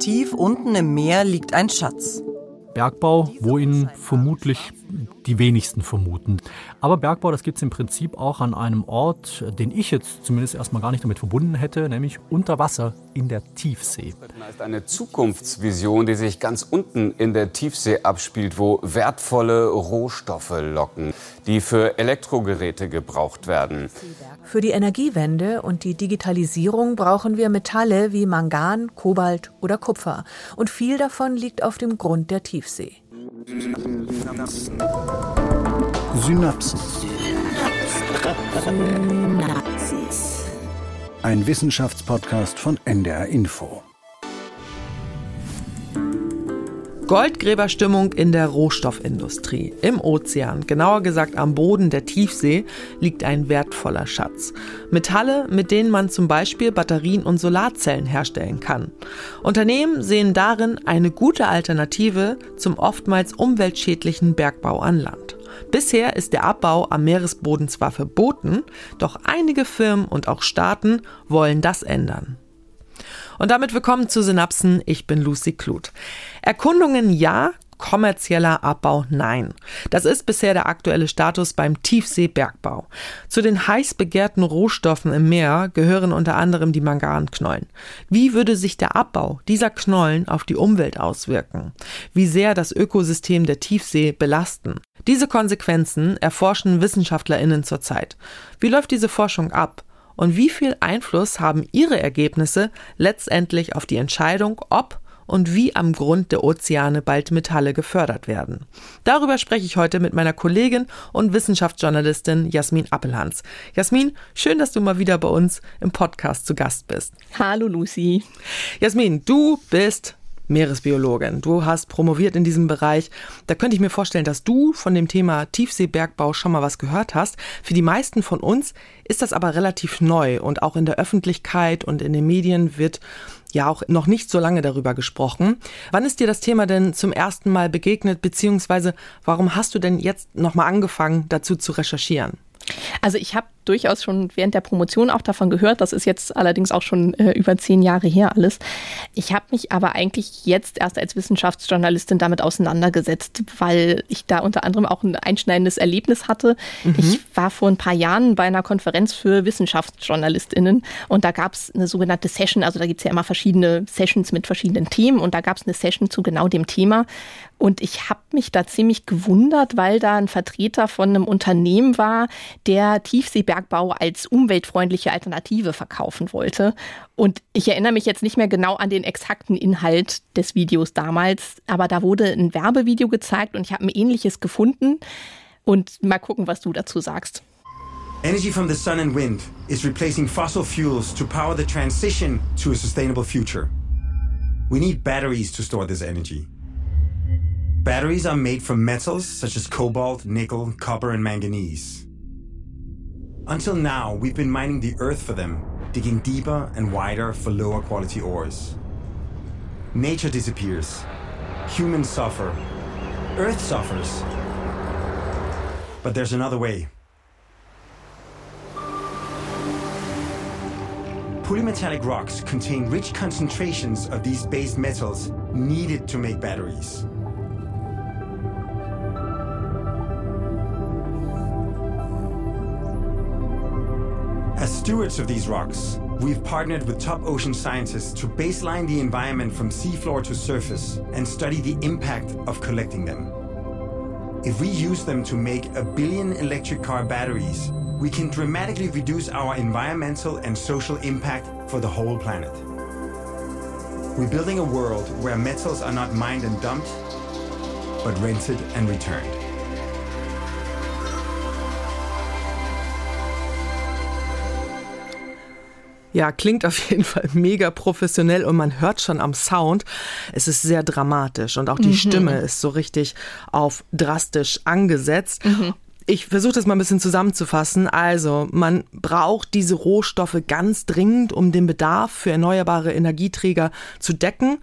Tief unten im Meer liegt ein Schatz. Bergbau, wo ihn vermutlich die wenigsten vermuten. Aber Bergbau, das gibt es im Prinzip auch an einem Ort, den ich jetzt zumindest erstmal gar nicht damit verbunden hätte, nämlich unter Wasser in der Tiefsee. Das ist eine Zukunftsvision, die sich ganz unten in der Tiefsee abspielt, wo wertvolle Rohstoffe locken, die für Elektrogeräte gebraucht werden. Für die Energiewende und die Digitalisierung brauchen wir Metalle wie Mangan, Kobalt oder Kupfer. Und viel davon liegt auf dem Grund der Tiefsee. Synapsen. Synapsen. Ein Wissenschaftspodcast von NDR Info. Goldgräberstimmung in der Rohstoffindustrie. Im Ozean, genauer gesagt am Boden der Tiefsee, liegt ein wertvoller Schatz. Metalle, mit denen man zum Beispiel Batterien und Solarzellen herstellen kann. Unternehmen sehen darin eine gute Alternative zum oftmals umweltschädlichen Bergbau an Land. Bisher ist der Abbau am Meeresboden zwar verboten, doch einige Firmen und auch Staaten wollen das ändern. Und damit willkommen zu Synapsen. Ich bin Lucy Kluth. Erkundungen ja, kommerzieller Abbau nein. Das ist bisher der aktuelle Status beim Tiefseebergbau. Zu den heiß begehrten Rohstoffen im Meer gehören unter anderem die Manganknollen. Wie würde sich der Abbau dieser Knollen auf die Umwelt auswirken? Wie sehr das Ökosystem der Tiefsee belasten? Diese Konsequenzen erforschen Wissenschaftlerinnen zurzeit. Wie läuft diese Forschung ab? Und wie viel Einfluss haben Ihre Ergebnisse letztendlich auf die Entscheidung, ob und wie am Grund der Ozeane bald Metalle gefördert werden. Darüber spreche ich heute mit meiner Kollegin und Wissenschaftsjournalistin Jasmin Appelhans. Jasmin, schön, dass du mal wieder bei uns im Podcast zu Gast bist. Hallo Lucy. Jasmin, du bist Meeresbiologin. Du hast promoviert in diesem Bereich. Da könnte ich mir vorstellen, dass du von dem Thema Tiefseebergbau schon mal was gehört hast. Für die meisten von uns ist das aber relativ neu und auch in der Öffentlichkeit und in den Medien wird ja auch noch nicht so lange darüber gesprochen. Wann ist dir das Thema denn zum ersten Mal begegnet, beziehungsweise warum hast du denn jetzt nochmal angefangen, dazu zu recherchieren? Also ich habe durchaus schon während der Promotion auch davon gehört. Das ist jetzt allerdings auch schon äh, über zehn Jahre her alles. Ich habe mich aber eigentlich jetzt erst als Wissenschaftsjournalistin damit auseinandergesetzt, weil ich da unter anderem auch ein einschneidendes Erlebnis hatte. Mhm. Ich war vor ein paar Jahren bei einer Konferenz für Wissenschaftsjournalistinnen und da gab es eine sogenannte Session. Also da gibt es ja immer verschiedene Sessions mit verschiedenen Themen und da gab es eine Session zu genau dem Thema. Und ich habe mich da ziemlich gewundert, weil da ein Vertreter von einem Unternehmen war, der Tiefseeberg Bergbau als umweltfreundliche Alternative verkaufen wollte. Und ich erinnere mich jetzt nicht mehr genau an den exakten Inhalt des Videos damals, aber da wurde ein Werbevideo gezeigt und ich habe ein ähnliches gefunden. Und mal gucken, was du dazu sagst. Energy from the sun and wind is replacing fossil fuels to power the transition to a sustainable future. We need batteries to store this energy. Batteries are made from metals such as cobalt, nickel, copper, and manganese. Until now, we've been mining the earth for them, digging deeper and wider for lower quality ores. Nature disappears. Humans suffer. Earth suffers. But there's another way. Polymetallic rocks contain rich concentrations of these base metals needed to make batteries. Stewards of these rocks, we've partnered with top ocean scientists to baseline the environment from seafloor to surface and study the impact of collecting them. If we use them to make a billion electric car batteries, we can dramatically reduce our environmental and social impact for the whole planet. We're building a world where metals are not mined and dumped, but rented and returned. Ja, klingt auf jeden Fall mega professionell und man hört schon am Sound, es ist sehr dramatisch und auch die mhm. Stimme ist so richtig auf drastisch angesetzt. Mhm. Ich versuche das mal ein bisschen zusammenzufassen. Also, man braucht diese Rohstoffe ganz dringend, um den Bedarf für erneuerbare Energieträger zu decken.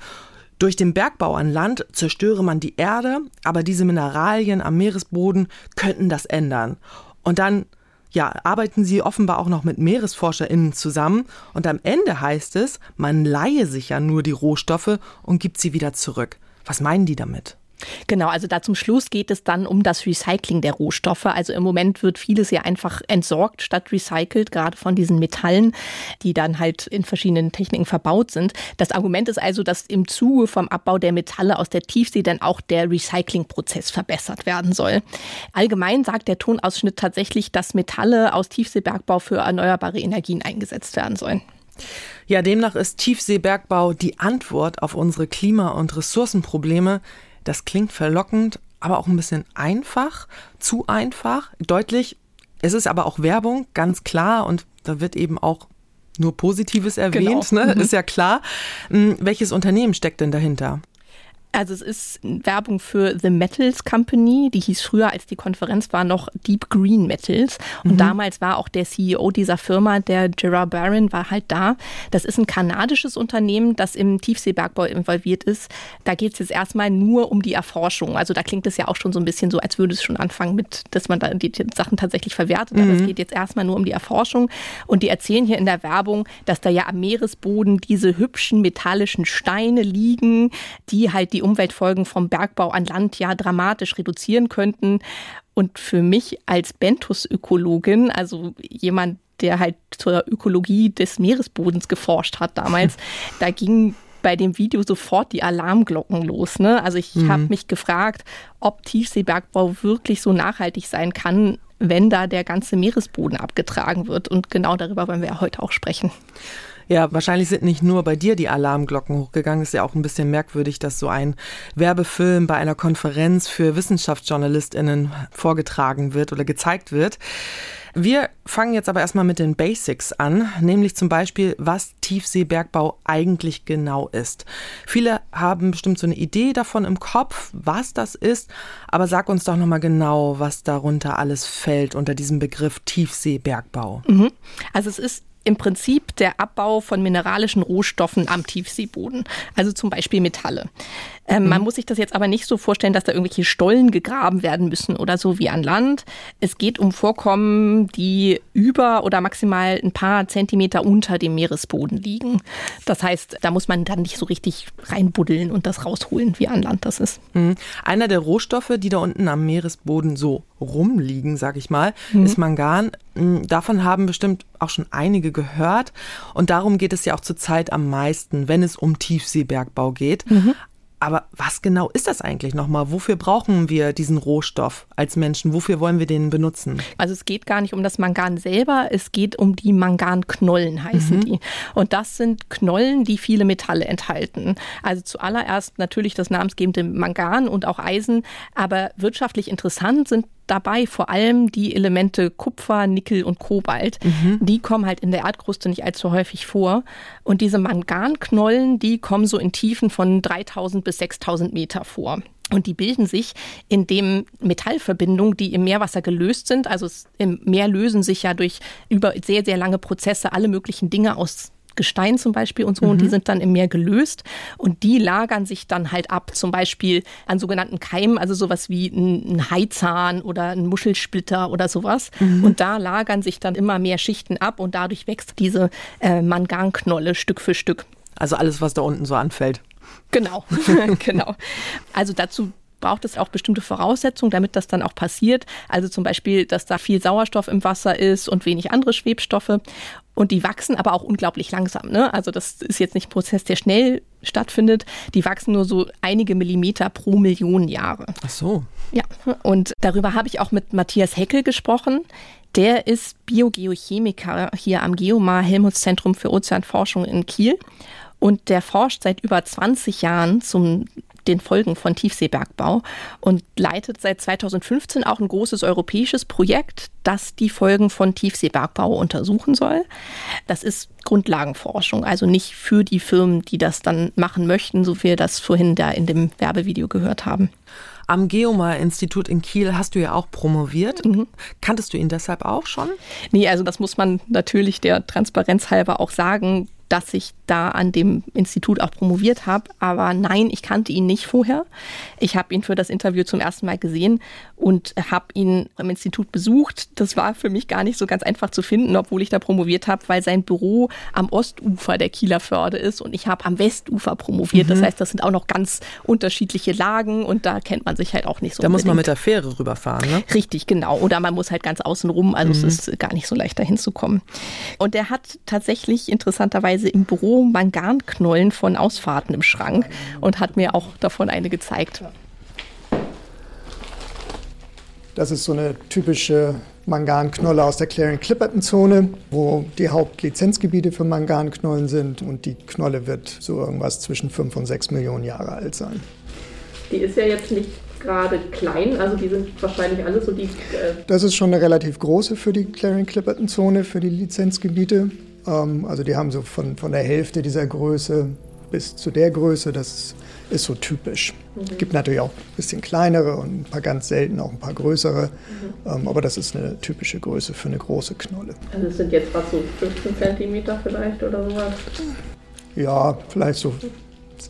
Durch den Bergbau an Land zerstöre man die Erde, aber diese Mineralien am Meeresboden könnten das ändern. Und dann ja, arbeiten sie offenbar auch noch mit MeeresforscherInnen zusammen. Und am Ende heißt es, man leihe sich ja nur die Rohstoffe und gibt sie wieder zurück. Was meinen die damit? Genau, also da zum Schluss geht es dann um das Recycling der Rohstoffe. Also im Moment wird vieles ja einfach entsorgt statt recycelt, gerade von diesen Metallen, die dann halt in verschiedenen Techniken verbaut sind. Das Argument ist also, dass im Zuge vom Abbau der Metalle aus der Tiefsee dann auch der Recyclingprozess verbessert werden soll. Allgemein sagt der Tonausschnitt tatsächlich, dass Metalle aus Tiefseebergbau für erneuerbare Energien eingesetzt werden sollen. Ja, demnach ist Tiefseebergbau die Antwort auf unsere Klima- und Ressourcenprobleme. Das klingt verlockend, aber auch ein bisschen einfach, zu einfach, deutlich. Es ist aber auch Werbung, ganz klar, und da wird eben auch nur Positives erwähnt, genau. ne? Mhm. ist ja klar. Hm, welches Unternehmen steckt denn dahinter? Also es ist Werbung für The Metals Company, die hieß früher, als die Konferenz war, noch Deep Green Metals. Und mhm. damals war auch der CEO dieser Firma, der Gerard Barron, war halt da. Das ist ein kanadisches Unternehmen, das im Tiefseebergbau involviert ist. Da geht es jetzt erstmal nur um die Erforschung. Also da klingt es ja auch schon so ein bisschen so, als würde es schon anfangen mit, dass man da die Sachen tatsächlich verwertet. Mhm. Aber es geht jetzt erstmal nur um die Erforschung. Und die erzählen hier in der Werbung, dass da ja am Meeresboden diese hübschen metallischen Steine liegen, die halt die Umweltfolgen vom Bergbau an Land ja dramatisch reduzieren könnten. Und für mich als Bentus-Ökologin, also jemand, der halt zur Ökologie des Meeresbodens geforscht hat damals, da ging bei dem Video sofort die Alarmglocken los. Ne? Also ich mhm. habe mich gefragt, ob Tiefseebergbau wirklich so nachhaltig sein kann, wenn da der ganze Meeresboden abgetragen wird. Und genau darüber wollen wir ja heute auch sprechen. Ja, wahrscheinlich sind nicht nur bei dir die Alarmglocken hochgegangen. Ist ja auch ein bisschen merkwürdig, dass so ein Werbefilm bei einer Konferenz für WissenschaftsjournalistInnen vorgetragen wird oder gezeigt wird. Wir fangen jetzt aber erstmal mit den Basics an, nämlich zum Beispiel, was Tiefseebergbau eigentlich genau ist. Viele haben bestimmt so eine Idee davon im Kopf, was das ist, aber sag uns doch nochmal genau, was darunter alles fällt unter diesem Begriff Tiefseebergbau. Mhm. Also es ist im Prinzip der Abbau von mineralischen Rohstoffen am Tiefseeboden, also zum Beispiel Metalle. Ähm, mhm. Man muss sich das jetzt aber nicht so vorstellen, dass da irgendwelche Stollen gegraben werden müssen oder so wie an Land. Es geht um Vorkommen, die über oder maximal ein paar Zentimeter unter dem Meeresboden liegen. Das heißt, da muss man dann nicht so richtig reinbuddeln und das rausholen, wie an Land das ist. Mhm. Einer der Rohstoffe, die da unten am Meeresboden so rumliegen, sag ich mal, mhm. ist Mangan. Mhm, davon haben bestimmt auch schon einige gehört. Und darum geht es ja auch zurzeit am meisten, wenn es um Tiefseebergbau geht. Mhm. Aber was genau ist das eigentlich nochmal? Wofür brauchen wir diesen Rohstoff als Menschen? Wofür wollen wir den benutzen? Also es geht gar nicht um das Mangan selber, es geht um die Manganknollen heißen mhm. die. Und das sind Knollen, die viele Metalle enthalten. Also zuallererst natürlich das namensgebende Mangan und auch Eisen, aber wirtschaftlich interessant sind dabei vor allem die Elemente Kupfer, Nickel und Kobalt. Mhm. Die kommen halt in der Erdkruste nicht allzu häufig vor. Und diese Manganknollen, die kommen so in Tiefen von 3000 bis 6000 Meter vor. Und die bilden sich, indem Metallverbindungen, die im Meerwasser gelöst sind, also im Meer lösen sich ja durch über sehr, sehr lange Prozesse alle möglichen Dinge aus Gestein zum Beispiel und so, mhm. und die mhm. sind dann im Meer gelöst und die lagern sich dann halt ab, zum Beispiel an sogenannten Keimen, also sowas wie ein Haizahn oder ein Muschelsplitter oder sowas. Mhm. Und da lagern sich dann immer mehr Schichten ab und dadurch wächst diese äh, Manganknolle Stück für Stück. Also alles, was da unten so anfällt. Genau, genau. Also dazu braucht es auch bestimmte Voraussetzungen, damit das dann auch passiert. Also zum Beispiel, dass da viel Sauerstoff im Wasser ist und wenig andere Schwebstoffe. Und die wachsen aber auch unglaublich langsam. Ne? Also das ist jetzt nicht ein Prozess, der schnell stattfindet. Die wachsen nur so einige Millimeter pro Million Jahre. Ach so. Ja, und darüber habe ich auch mit Matthias Heckel gesprochen. Der ist Biogeochemiker hier am Geomar Helmholtz Zentrum für Ozeanforschung in Kiel. Und der forscht seit über 20 Jahren zum den Folgen von Tiefseebergbau und leitet seit 2015 auch ein großes europäisches Projekt, das die Folgen von Tiefseebergbau untersuchen soll. Das ist Grundlagenforschung, also nicht für die Firmen, die das dann machen möchten, so wie wir das vorhin da in dem Werbevideo gehört haben. Am Geomar-Institut in Kiel hast du ja auch promoviert. Mhm. Kanntest du ihn deshalb auch schon? Nee, also das muss man natürlich der Transparenz halber auch sagen dass ich da an dem Institut auch promoviert habe. Aber nein, ich kannte ihn nicht vorher. Ich habe ihn für das Interview zum ersten Mal gesehen und habe ihn im Institut besucht. Das war für mich gar nicht so ganz einfach zu finden, obwohl ich da promoviert habe, weil sein Büro am Ostufer der Kieler Förde ist und ich habe am Westufer promoviert. Mhm. Das heißt, das sind auch noch ganz unterschiedliche Lagen und da kennt man sich halt auch nicht so. Da unbedingt. muss man mit der Fähre rüberfahren, ne? Richtig, genau. Oder man muss halt ganz außen rum. Also mhm. es ist gar nicht so leicht dahin zu kommen. Und er hat tatsächlich interessanterweise im Büro Manganknollen von Ausfahrten im Schrank und hat mir auch davon eine gezeigt. Das ist so eine typische Manganknolle aus der Clarion-Clipperton-Zone, wo die Hauptlizenzgebiete für Manganknollen sind. Und die Knolle wird so irgendwas zwischen 5 und 6 Millionen Jahre alt sein. Die ist ja jetzt nicht gerade klein, also die sind wahrscheinlich alle so die. Äh das ist schon eine relativ große für die Clarion-Clipperton-Zone, für die Lizenzgebiete. Ähm, also die haben so von, von der Hälfte dieser Größe bis zu der Größe, das ist so typisch. Es mhm. gibt natürlich auch ein bisschen kleinere und ein paar ganz selten auch ein paar größere, mhm. ähm, aber das ist eine typische Größe für eine große Knolle. Also es sind jetzt was so 15 Zentimeter vielleicht oder sowas? Ja, vielleicht so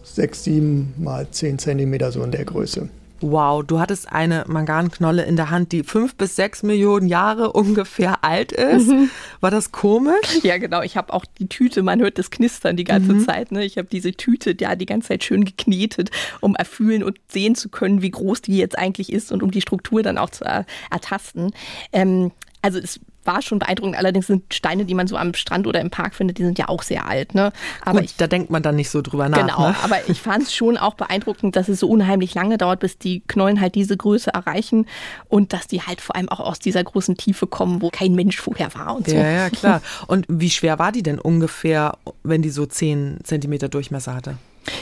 6, 7 mal 10 Zentimeter so in der Größe. Wow, du hattest eine Manganknolle in der Hand, die fünf bis sechs Millionen Jahre ungefähr alt ist. Mhm. War das komisch? Ja, genau. Ich habe auch die Tüte, man hört das Knistern die ganze mhm. Zeit. Ne? Ich habe diese Tüte ja die ganze Zeit schön geknetet, um erfühlen und sehen zu können, wie groß die jetzt eigentlich ist und um die Struktur dann auch zu ertasten. Ähm, also es war schon beeindruckend. Allerdings sind Steine, die man so am Strand oder im Park findet, die sind ja auch sehr alt. Ne? Aber Gut, ich, da denkt man dann nicht so drüber nach. Genau, ne? aber ich fand es schon auch beeindruckend, dass es so unheimlich lange dauert, bis die Knollen halt diese Größe erreichen und dass die halt vor allem auch aus dieser großen Tiefe kommen, wo kein Mensch vorher war und so. Ja, ja, klar. Und wie schwer war die denn ungefähr, wenn die so 10 Zentimeter Durchmesser hatte?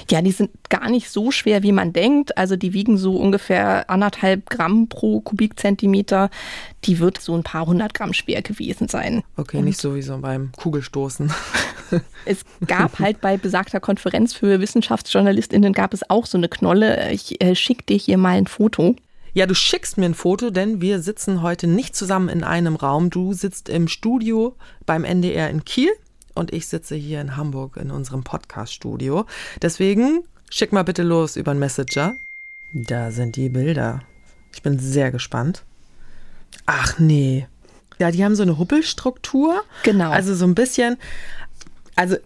Ja, die sind gar nicht so schwer, wie man denkt. Also die wiegen so ungefähr anderthalb Gramm pro Kubikzentimeter. Die wird so ein paar hundert Gramm schwer gewesen sein. Okay, Und nicht so wie so beim Kugelstoßen. es gab halt bei besagter Konferenz für WissenschaftsjournalistInnen gab es auch so eine Knolle. Ich äh, schicke dir hier mal ein Foto. Ja, du schickst mir ein Foto, denn wir sitzen heute nicht zusammen in einem Raum. Du sitzt im Studio beim NDR in Kiel und ich sitze hier in Hamburg in unserem Podcast-Studio. Deswegen schick mal bitte los über einen Messenger. Da sind die Bilder. Ich bin sehr gespannt. Ach nee. Ja, die haben so eine Huppelstruktur. Genau. Also so ein bisschen, also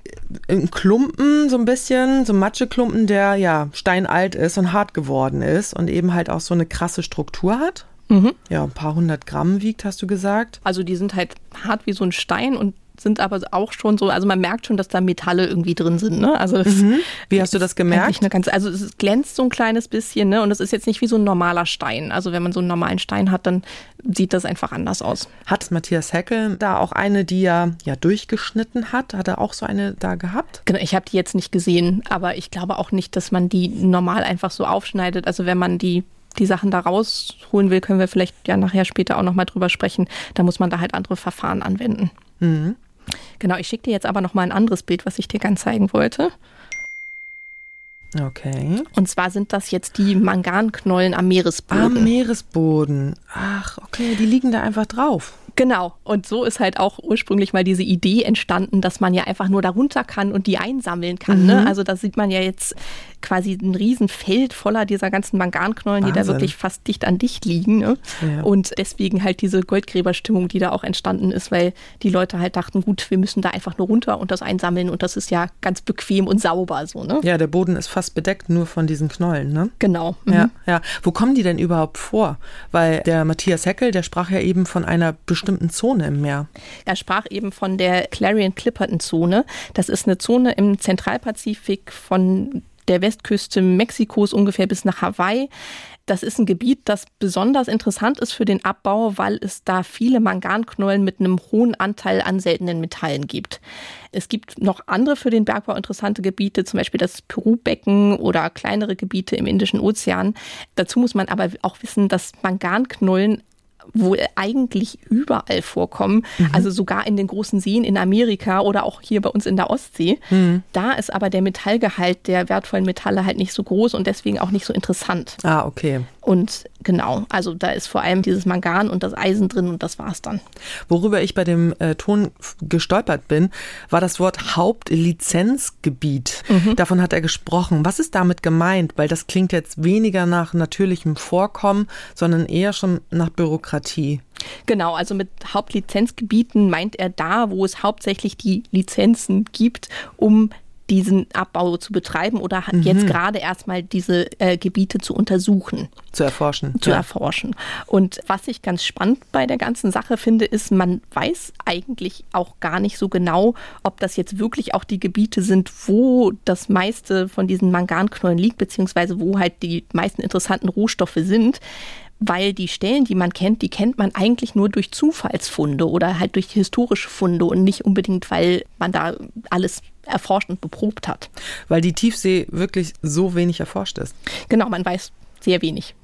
ein Klumpen, so ein bisschen, so ein Matscheklumpen, der ja steinalt ist und hart geworden ist und eben halt auch so eine krasse Struktur hat. Mhm. Ja, ein paar hundert Gramm wiegt, hast du gesagt. Also die sind halt hart wie so ein Stein und sind aber auch schon so, also man merkt schon, dass da Metalle irgendwie drin sind. Ne? Also mhm. Wie hast du das gemerkt? Eine ganze, also es glänzt so ein kleines bisschen ne? und es ist jetzt nicht wie so ein normaler Stein. Also wenn man so einen normalen Stein hat, dann sieht das einfach anders aus. Hat Matthias Heckel da auch eine, die er ja durchgeschnitten hat? Hat er auch so eine da gehabt? Genau, ich habe die jetzt nicht gesehen, aber ich glaube auch nicht, dass man die normal einfach so aufschneidet. Also wenn man die die Sachen da rausholen will, können wir vielleicht ja nachher später auch nochmal drüber sprechen. Da muss man da halt andere Verfahren anwenden. Mhm. Genau, ich schicke dir jetzt aber noch mal ein anderes Bild, was ich dir ganz zeigen wollte. Okay. Und zwar sind das jetzt die Manganknollen am Meeresboden. Am Meeresboden. Ach, okay, die liegen da einfach drauf. Genau. Und so ist halt auch ursprünglich mal diese Idee entstanden, dass man ja einfach nur darunter kann und die einsammeln kann. Ne? Mhm. Ne? Also da sieht man ja jetzt quasi ein Riesenfeld voller dieser ganzen Manganknollen, Wahnsinn. die da wirklich fast dicht an dicht liegen. Ne? Ja. Und deswegen halt diese Goldgräberstimmung, die da auch entstanden ist, weil die Leute halt dachten, gut, wir müssen da einfach nur runter und das einsammeln und das ist ja ganz bequem und sauber so. Ne? Ja, der Boden ist fast bedeckt nur von diesen Knollen. Ne? Genau. Mhm. Ja, ja. Wo kommen die denn überhaupt vor? Weil der Matthias Heckel, der sprach ja eben von einer bestimmten Zone im Meer. Er sprach eben von der Clarion-Clipperton-Zone. Das ist eine Zone im Zentralpazifik von der Westküste Mexikos ungefähr bis nach Hawaii. Das ist ein Gebiet, das besonders interessant ist für den Abbau, weil es da viele Manganknollen mit einem hohen Anteil an seltenen Metallen gibt. Es gibt noch andere für den Bergbau interessante Gebiete, zum Beispiel das Peru-Becken oder kleinere Gebiete im Indischen Ozean. Dazu muss man aber auch wissen, dass Manganknollen wohl eigentlich überall vorkommen, mhm. also sogar in den großen Seen in Amerika oder auch hier bei uns in der Ostsee. Mhm. Da ist aber der Metallgehalt der wertvollen Metalle halt nicht so groß und deswegen auch nicht so interessant. Ah, okay. Und genau, also da ist vor allem dieses Mangan und das Eisen drin und das war's dann. Worüber ich bei dem äh, Ton gestolpert bin, war das Wort Hauptlizenzgebiet. Mhm. Davon hat er gesprochen. Was ist damit gemeint? Weil das klingt jetzt weniger nach natürlichem Vorkommen, sondern eher schon nach Bürokratie. Genau, also mit Hauptlizenzgebieten meint er da, wo es hauptsächlich die Lizenzen gibt, um diesen Abbau zu betreiben oder mhm. jetzt gerade erstmal diese äh, Gebiete zu untersuchen. Zu erforschen. Zu ja. erforschen. Und was ich ganz spannend bei der ganzen Sache finde, ist, man weiß eigentlich auch gar nicht so genau, ob das jetzt wirklich auch die Gebiete sind, wo das meiste von diesen Manganknollen liegt, beziehungsweise wo halt die meisten interessanten Rohstoffe sind weil die Stellen, die man kennt, die kennt man eigentlich nur durch Zufallsfunde oder halt durch historische Funde und nicht unbedingt, weil man da alles erforscht und beprobt hat. Weil die Tiefsee wirklich so wenig erforscht ist. Genau, man weiß sehr wenig.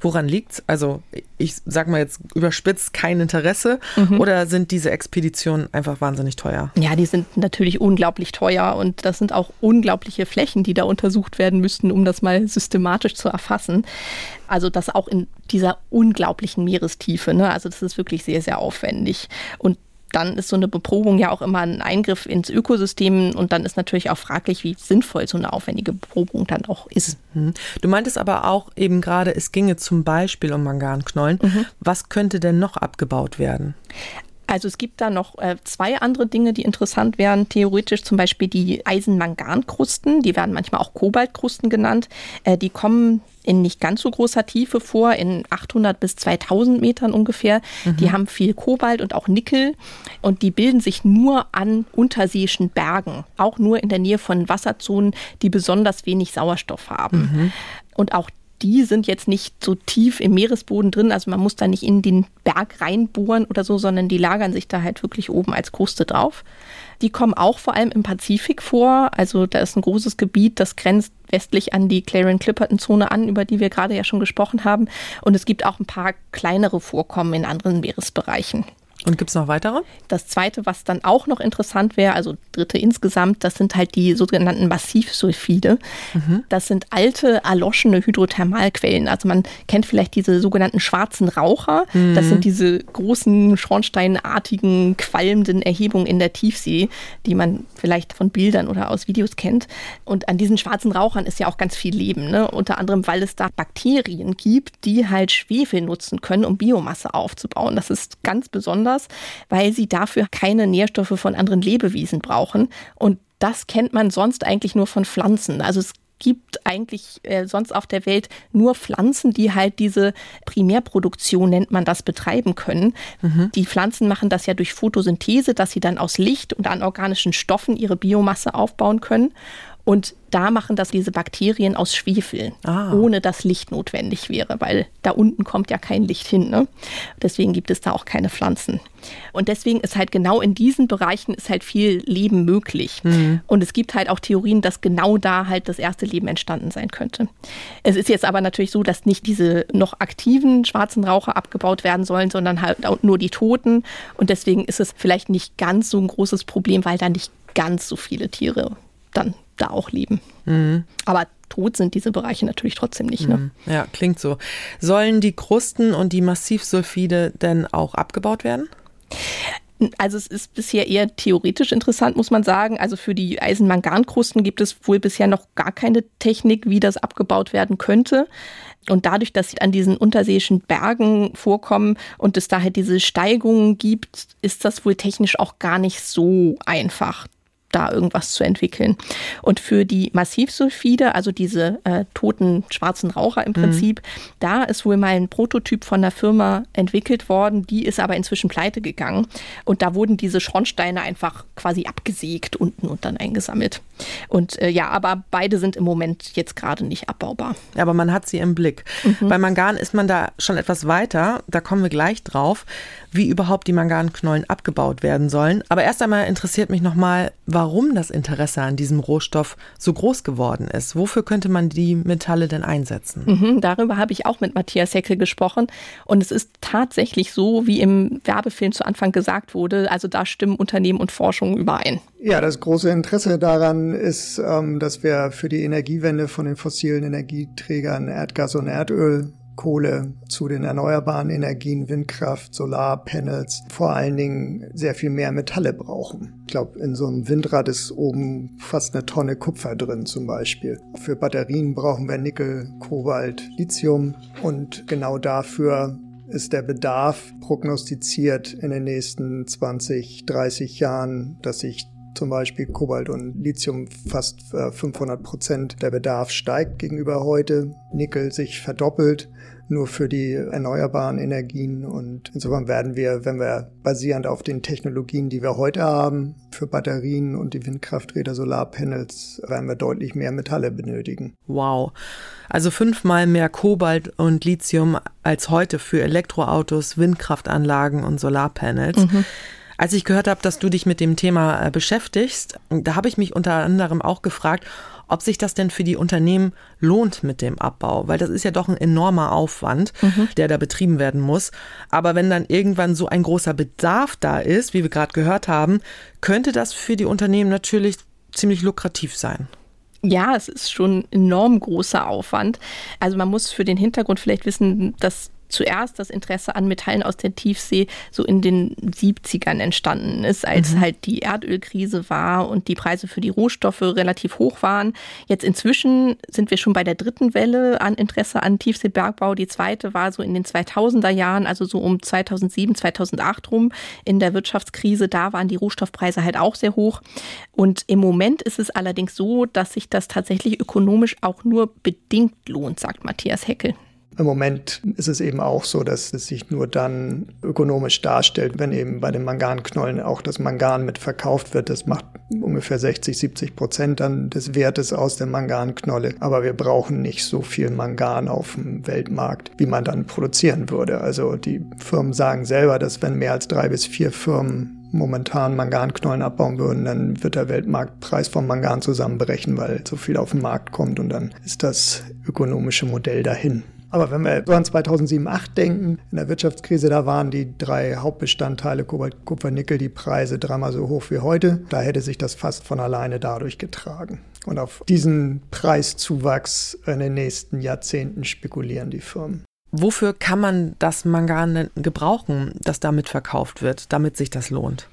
Woran liegt's? Also, ich sag mal jetzt überspitzt kein Interesse mhm. oder sind diese Expeditionen einfach wahnsinnig teuer? Ja, die sind natürlich unglaublich teuer und das sind auch unglaubliche Flächen, die da untersucht werden müssten, um das mal systematisch zu erfassen. Also das auch in dieser unglaublichen Meerestiefe. Ne? Also das ist wirklich sehr, sehr aufwendig. Und dann ist so eine Beprobung ja auch immer ein Eingriff ins Ökosystem und dann ist natürlich auch fraglich, wie sinnvoll so eine aufwendige Beprobung dann auch ist. Mhm. Du meintest aber auch eben gerade, es ginge zum Beispiel um Manganknollen. Mhm. Was könnte denn noch abgebaut werden? Also es gibt da noch äh, zwei andere Dinge, die interessant wären. Theoretisch zum Beispiel die Eisenmangankrusten, die werden manchmal auch Kobaltkrusten genannt. Äh, die kommen in nicht ganz so großer Tiefe vor, in 800 bis 2000 Metern ungefähr. Mhm. Die haben viel Kobalt und auch Nickel und die bilden sich nur an unterseeischen Bergen, auch nur in der Nähe von Wasserzonen, die besonders wenig Sauerstoff haben. Mhm. Und auch die sind jetzt nicht so tief im Meeresboden drin, also man muss da nicht in den Berg reinbohren oder so, sondern die lagern sich da halt wirklich oben als Kruste drauf. Die kommen auch vor allem im Pazifik vor. Also da ist ein großes Gebiet, das grenzt westlich an die Clarion-Clipperton-Zone an, über die wir gerade ja schon gesprochen haben. Und es gibt auch ein paar kleinere Vorkommen in anderen Meeresbereichen. Und gibt es noch weitere? Das zweite, was dann auch noch interessant wäre, also dritte insgesamt, das sind halt die sogenannten Massivsulfide. Mhm. Das sind alte, erloschene Hydrothermalquellen. Also man kennt vielleicht diese sogenannten schwarzen Raucher. Mhm. Das sind diese großen, schornsteinartigen, qualmenden Erhebungen in der Tiefsee, die man vielleicht von Bildern oder aus Videos kennt. Und an diesen schwarzen Rauchern ist ja auch ganz viel Leben. Ne? Unter anderem, weil es da Bakterien gibt, die halt Schwefel nutzen können, um Biomasse aufzubauen. Das ist ganz besonders besonders, weil sie dafür keine Nährstoffe von anderen Lebewesen brauchen. Und das kennt man sonst eigentlich nur von Pflanzen. Also es gibt eigentlich äh, sonst auf der Welt nur Pflanzen, die halt diese Primärproduktion, nennt man das, betreiben können. Mhm. Die Pflanzen machen das ja durch Photosynthese, dass sie dann aus Licht und anorganischen Stoffen ihre Biomasse aufbauen können. Und da machen das diese Bakterien aus Schwefel, ah. ohne dass Licht notwendig wäre, weil da unten kommt ja kein Licht hin. Ne? Deswegen gibt es da auch keine Pflanzen. Und deswegen ist halt genau in diesen Bereichen ist halt viel Leben möglich. Mhm. Und es gibt halt auch Theorien, dass genau da halt das erste Leben entstanden sein könnte. Es ist jetzt aber natürlich so, dass nicht diese noch aktiven schwarzen Raucher abgebaut werden sollen, sondern halt nur die Toten. Und deswegen ist es vielleicht nicht ganz so ein großes Problem, weil da nicht ganz so viele Tiere dann da auch leben. Mhm. Aber tot sind diese Bereiche natürlich trotzdem nicht. Ne? Mhm. Ja, klingt so. Sollen die Krusten und die Massivsulfide denn auch abgebaut werden? Also es ist bisher eher theoretisch interessant, muss man sagen. Also für die Eisenmangankrusten gibt es wohl bisher noch gar keine Technik, wie das abgebaut werden könnte. Und dadurch, dass sie an diesen unterseeischen Bergen vorkommen und es da halt diese Steigungen gibt, ist das wohl technisch auch gar nicht so einfach da irgendwas zu entwickeln. Und für die Massivsulfide, also diese äh, toten schwarzen Raucher im mhm. Prinzip, mhm. da ist wohl mal ein Prototyp von der Firma entwickelt worden, die ist aber inzwischen pleite gegangen. Und da wurden diese Schornsteine einfach quasi abgesägt unten und dann eingesammelt. Und äh, ja, aber beide sind im Moment jetzt gerade nicht abbaubar. Aber man hat sie im Blick. Mhm. Bei Mangan ist man da schon etwas weiter, da kommen wir gleich drauf, wie überhaupt die Manganknollen abgebaut werden sollen. Aber erst einmal interessiert mich nochmal, warum das Interesse an diesem Rohstoff so groß geworden ist. Wofür könnte man die Metalle denn einsetzen? Mhm, darüber habe ich auch mit Matthias Heckel gesprochen. Und es ist tatsächlich so, wie im Werbefilm zu Anfang gesagt wurde. Also da stimmen Unternehmen und Forschung überein. Ja, das große Interesse daran ist, ähm, dass wir für die Energiewende von den fossilen Energieträgern Erdgas und Erdöl Kohle zu den erneuerbaren Energien, Windkraft, Solarpanels, vor allen Dingen sehr viel mehr Metalle brauchen. Ich glaube, in so einem Windrad ist oben fast eine Tonne Kupfer drin zum Beispiel. Für Batterien brauchen wir Nickel, Kobalt, Lithium und genau dafür ist der Bedarf prognostiziert in den nächsten 20, 30 Jahren, dass sich zum Beispiel Kobalt und Lithium fast 500 äh, Prozent der Bedarf steigt gegenüber heute, Nickel sich verdoppelt nur für die erneuerbaren Energien. Und insofern werden wir, wenn wir basierend auf den Technologien, die wir heute haben, für Batterien und die Windkrafträder, Solarpanels, werden wir deutlich mehr Metalle benötigen. Wow. Also fünfmal mehr Kobalt und Lithium als heute für Elektroautos, Windkraftanlagen und Solarpanels. Mhm. Als ich gehört habe, dass du dich mit dem Thema äh, beschäftigst, da habe ich mich unter anderem auch gefragt, ob sich das denn für die Unternehmen lohnt mit dem Abbau, weil das ist ja doch ein enormer Aufwand, mhm. der da betrieben werden muss. Aber wenn dann irgendwann so ein großer Bedarf da ist, wie wir gerade gehört haben, könnte das für die Unternehmen natürlich ziemlich lukrativ sein. Ja, es ist schon enorm großer Aufwand. Also man muss für den Hintergrund vielleicht wissen, dass zuerst das Interesse an Metallen aus der Tiefsee so in den 70ern entstanden ist, als mhm. halt die Erdölkrise war und die Preise für die Rohstoffe relativ hoch waren. Jetzt inzwischen sind wir schon bei der dritten Welle an Interesse an Tiefseebergbau. Die zweite war so in den 2000er Jahren, also so um 2007, 2008 rum in der Wirtschaftskrise. Da waren die Rohstoffpreise halt auch sehr hoch. Und im Moment ist es allerdings so, dass sich das tatsächlich ökonomisch auch nur bedingt lohnt, sagt Matthias Heckel. Im Moment ist es eben auch so, dass es sich nur dann ökonomisch darstellt, wenn eben bei den Manganknollen auch das Mangan mit verkauft wird. Das macht ungefähr 60, 70 Prozent dann des Wertes aus der Manganknolle. Aber wir brauchen nicht so viel Mangan auf dem Weltmarkt, wie man dann produzieren würde. Also die Firmen sagen selber, dass wenn mehr als drei bis vier Firmen momentan Manganknollen abbauen würden, dann wird der Weltmarktpreis vom Mangan zusammenbrechen, weil so viel auf den Markt kommt und dann ist das ökonomische Modell dahin. Aber wenn wir so an 2007, 2008 denken, in der Wirtschaftskrise, da waren die drei Hauptbestandteile Kobalt, Kupfer, Nickel, die Preise dreimal so hoch wie heute. Da hätte sich das fast von alleine dadurch getragen. Und auf diesen Preiszuwachs in den nächsten Jahrzehnten spekulieren die Firmen. Wofür kann man das Mangan gebrauchen, das damit verkauft wird, damit sich das lohnt?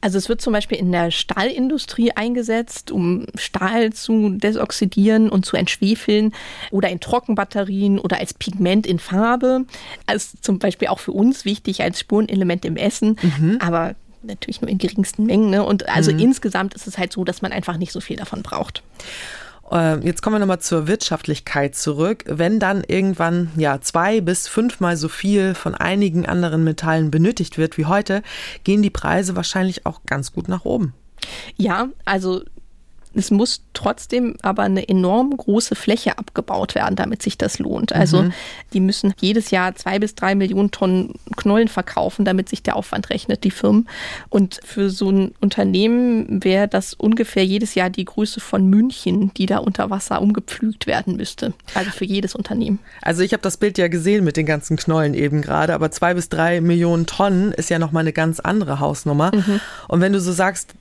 Also es wird zum Beispiel in der Stahlindustrie eingesetzt, um Stahl zu desoxidieren und zu entschwefeln oder in Trockenbatterien oder als Pigment in Farbe. Also zum Beispiel auch für uns wichtig als Spurenelement im Essen, mhm. aber natürlich nur in geringsten Mengen. Ne? Und also mhm. insgesamt ist es halt so, dass man einfach nicht so viel davon braucht. Äh, jetzt kommen wir nochmal zur Wirtschaftlichkeit zurück. Wenn dann irgendwann ja zwei bis fünfmal so viel von einigen anderen Metallen benötigt wird wie heute, gehen die Preise wahrscheinlich auch ganz gut nach oben. Ja, also es muss trotzdem aber eine enorm große Fläche abgebaut werden, damit sich das lohnt. Also mhm. die müssen jedes Jahr zwei bis drei Millionen Tonnen Knollen verkaufen, damit sich der Aufwand rechnet, die Firmen. Und für so ein Unternehmen wäre das ungefähr jedes Jahr die Größe von München, die da unter Wasser umgepflügt werden müsste. Also für jedes Unternehmen. Also ich habe das Bild ja gesehen mit den ganzen Knollen eben gerade, aber zwei bis drei Millionen Tonnen ist ja nochmal eine ganz andere Hausnummer. Mhm. Und wenn du so sagst,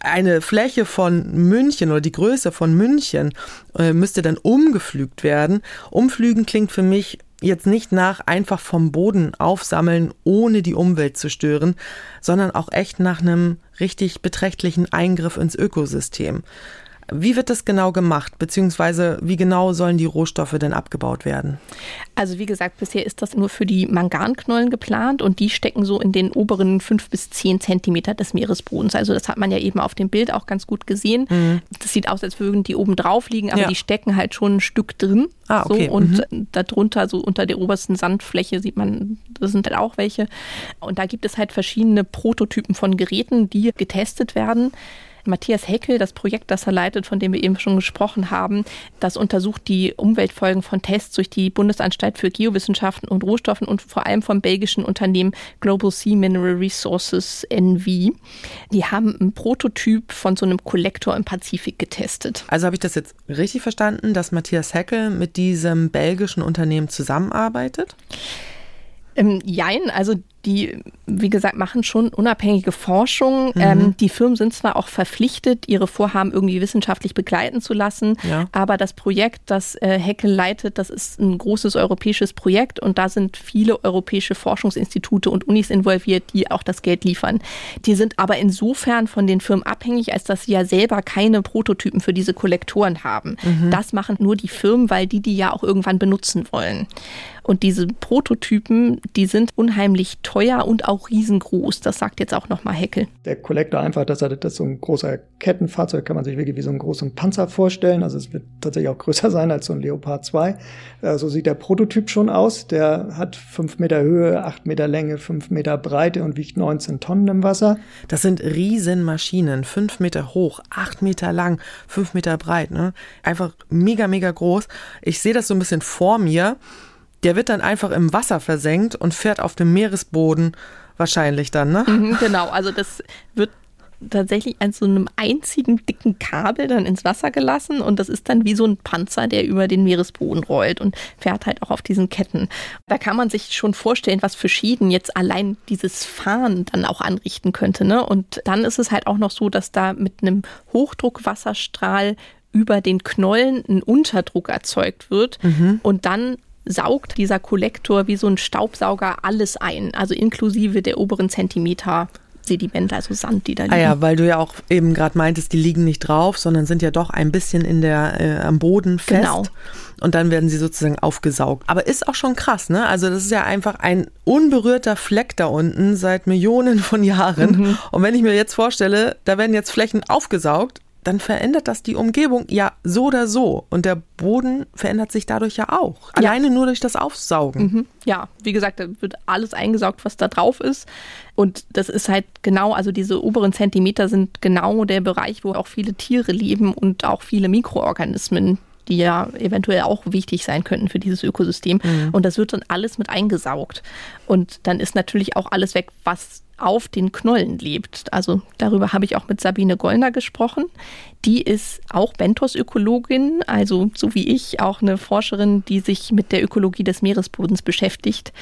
eine Fläche von München oder die Größe von München äh, müsste dann umgepflügt werden. Umflügen klingt für mich jetzt nicht nach einfach vom Boden aufsammeln, ohne die Umwelt zu stören, sondern auch echt nach einem richtig beträchtlichen Eingriff ins Ökosystem. Wie wird das genau gemacht, beziehungsweise wie genau sollen die Rohstoffe denn abgebaut werden? Also wie gesagt, bisher ist das nur für die Manganknollen geplant und die stecken so in den oberen fünf bis zehn Zentimeter des Meeresbodens. Also das hat man ja eben auf dem Bild auch ganz gut gesehen. Mhm. Das sieht aus, als würden die oben drauf liegen, aber ja. die stecken halt schon ein Stück drin. Ah, okay. So, und mhm. darunter, so unter der obersten Sandfläche, sieht man, das sind halt auch welche. Und da gibt es halt verschiedene Prototypen von Geräten, die getestet werden. Matthias Heckel, das Projekt, das er leitet, von dem wir eben schon gesprochen haben, das untersucht die Umweltfolgen von Tests durch die Bundesanstalt für Geowissenschaften und Rohstoffen und vor allem vom belgischen Unternehmen Global Sea Mineral Resources NV. Die haben einen Prototyp von so einem Kollektor im Pazifik getestet. Also habe ich das jetzt richtig verstanden, dass Matthias Heckel mit diesem belgischen Unternehmen zusammenarbeitet? Ähm, jein, also die, wie gesagt, machen schon unabhängige Forschung. Mhm. Ähm, die Firmen sind zwar auch verpflichtet, ihre Vorhaben irgendwie wissenschaftlich begleiten zu lassen, ja. aber das Projekt, das äh, Heckel leitet, das ist ein großes europäisches Projekt und da sind viele europäische Forschungsinstitute und Unis involviert, die auch das Geld liefern. Die sind aber insofern von den Firmen abhängig, als dass sie ja selber keine Prototypen für diese Kollektoren haben. Mhm. Das machen nur die Firmen, weil die die ja auch irgendwann benutzen wollen. Und diese Prototypen, die sind unheimlich teuer und auch riesengroß. Das sagt jetzt auch nochmal Heckel. Der Kollektor einfach, dass er das so ein großer Kettenfahrzeug, kann man sich wirklich wie so einen großen Panzer vorstellen. Also es wird tatsächlich auch größer sein als so ein Leopard 2. Äh, so sieht der Prototyp schon aus. Der hat fünf Meter Höhe, acht Meter Länge, fünf Meter Breite und wiegt 19 Tonnen im Wasser. Das sind Riesenmaschinen, fünf Meter hoch, acht Meter lang, fünf Meter breit. Ne? Einfach mega, mega groß. Ich sehe das so ein bisschen vor mir der wird dann einfach im Wasser versenkt und fährt auf dem Meeresboden wahrscheinlich dann, ne? Mhm, genau, also das wird tatsächlich an so einem einzigen dicken Kabel dann ins Wasser gelassen und das ist dann wie so ein Panzer, der über den Meeresboden rollt und fährt halt auch auf diesen Ketten. Da kann man sich schon vorstellen, was für Schäden jetzt allein dieses Fahren dann auch anrichten könnte. Ne? Und dann ist es halt auch noch so, dass da mit einem Hochdruckwasserstrahl über den Knollen ein Unterdruck erzeugt wird mhm. und dann saugt dieser Kollektor wie so ein Staubsauger alles ein, also inklusive der oberen Zentimeter Sedimente, also Sand, die da liegen. Ah ja, weil du ja auch eben gerade meintest, die liegen nicht drauf, sondern sind ja doch ein bisschen in der äh, am Boden fest. Genau. Und dann werden sie sozusagen aufgesaugt. Aber ist auch schon krass, ne? Also das ist ja einfach ein unberührter Fleck da unten seit Millionen von Jahren. Mhm. Und wenn ich mir jetzt vorstelle, da werden jetzt Flächen aufgesaugt, dann verändert das die Umgebung ja so oder so. Und der Boden verändert sich dadurch ja auch. Alleine ja. nur durch das Aufsaugen. Mhm. Ja, wie gesagt, da wird alles eingesaugt, was da drauf ist. Und das ist halt genau, also diese oberen Zentimeter sind genau der Bereich, wo auch viele Tiere leben und auch viele Mikroorganismen die ja eventuell auch wichtig sein könnten für dieses Ökosystem. Mhm. Und das wird dann alles mit eingesaugt. Und dann ist natürlich auch alles weg, was auf den Knollen lebt. Also darüber habe ich auch mit Sabine Gollner gesprochen. Die ist auch Bentos-Ökologin, also so wie ich, auch eine Forscherin, die sich mit der Ökologie des Meeresbodens beschäftigt.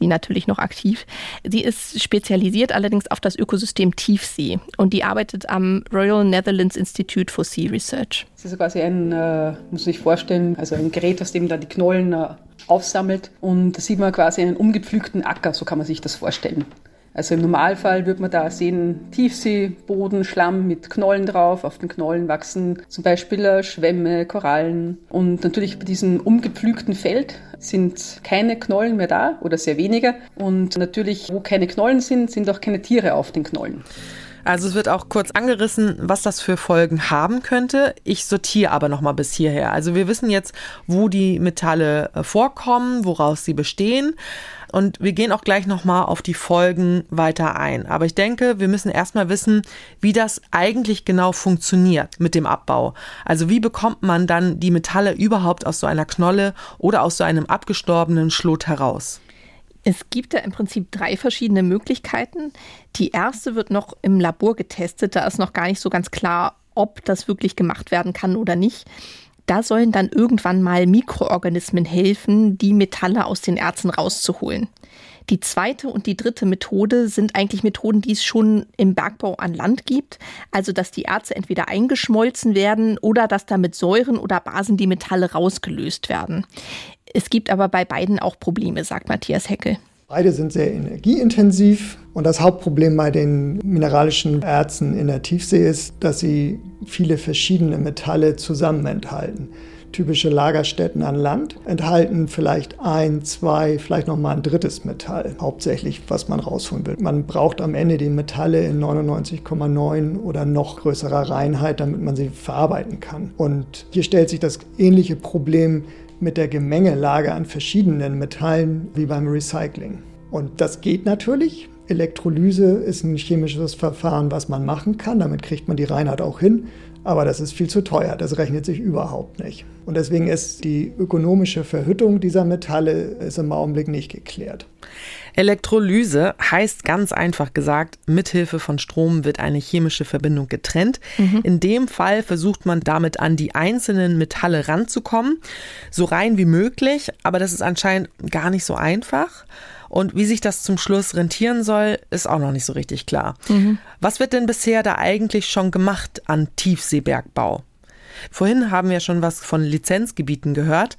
Sie natürlich noch aktiv. Sie ist spezialisiert allerdings auf das Ökosystem Tiefsee und die arbeitet am Royal Netherlands Institute for Sea Research. Das ist quasi ein, äh, muss sich vorstellen, also ein Gerät, aus dem da die Knollen äh, aufsammelt und da sieht man quasi einen umgepflügten Acker, so kann man sich das vorstellen. Also im Normalfall würde man da sehen, Tiefseeboden, Schlamm mit Knollen drauf. Auf den Knollen wachsen zum Beispiel äh, Schwämme, Korallen. Und natürlich bei diesem umgepflügten Feld sind keine Knollen mehr da oder sehr wenige. Und natürlich, wo keine Knollen sind, sind auch keine Tiere auf den Knollen. Also es wird auch kurz angerissen, was das für Folgen haben könnte. Ich sortiere aber noch mal bis hierher. Also wir wissen jetzt, wo die Metalle äh, vorkommen, woraus sie bestehen. Und wir gehen auch gleich nochmal auf die Folgen weiter ein. Aber ich denke, wir müssen erstmal wissen, wie das eigentlich genau funktioniert mit dem Abbau. Also wie bekommt man dann die Metalle überhaupt aus so einer Knolle oder aus so einem abgestorbenen Schlot heraus? Es gibt da im Prinzip drei verschiedene Möglichkeiten. Die erste wird noch im Labor getestet. Da ist noch gar nicht so ganz klar, ob das wirklich gemacht werden kann oder nicht. Da sollen dann irgendwann mal Mikroorganismen helfen, die Metalle aus den Erzen rauszuholen. Die zweite und die dritte Methode sind eigentlich Methoden, die es schon im Bergbau an Land gibt. Also, dass die Erze entweder eingeschmolzen werden oder dass da mit Säuren oder Basen die Metalle rausgelöst werden. Es gibt aber bei beiden auch Probleme, sagt Matthias Heckel. Beide sind sehr energieintensiv und das Hauptproblem bei den mineralischen Erzen in der Tiefsee ist, dass sie viele verschiedene Metalle zusammen enthalten. Typische Lagerstätten an Land enthalten vielleicht ein, zwei, vielleicht noch mal ein drittes Metall, hauptsächlich was man rausholen will. Man braucht am Ende die Metalle in 99,9 oder noch größerer Reinheit, damit man sie verarbeiten kann. Und hier stellt sich das ähnliche Problem mit der Gemengelage an verschiedenen Metallen wie beim Recycling. Und das geht natürlich. Elektrolyse ist ein chemisches Verfahren, was man machen kann. Damit kriegt man die Reinheit auch hin. Aber das ist viel zu teuer, das rechnet sich überhaupt nicht. Und deswegen ist die ökonomische Verhüttung dieser Metalle ist im Augenblick nicht geklärt. Elektrolyse heißt ganz einfach gesagt, mithilfe von Strom wird eine chemische Verbindung getrennt. Mhm. In dem Fall versucht man damit an die einzelnen Metalle ranzukommen, so rein wie möglich, aber das ist anscheinend gar nicht so einfach. Und wie sich das zum Schluss rentieren soll, ist auch noch nicht so richtig klar. Mhm. Was wird denn bisher da eigentlich schon gemacht an Tiefseebergbau? Vorhin haben wir schon was von Lizenzgebieten gehört.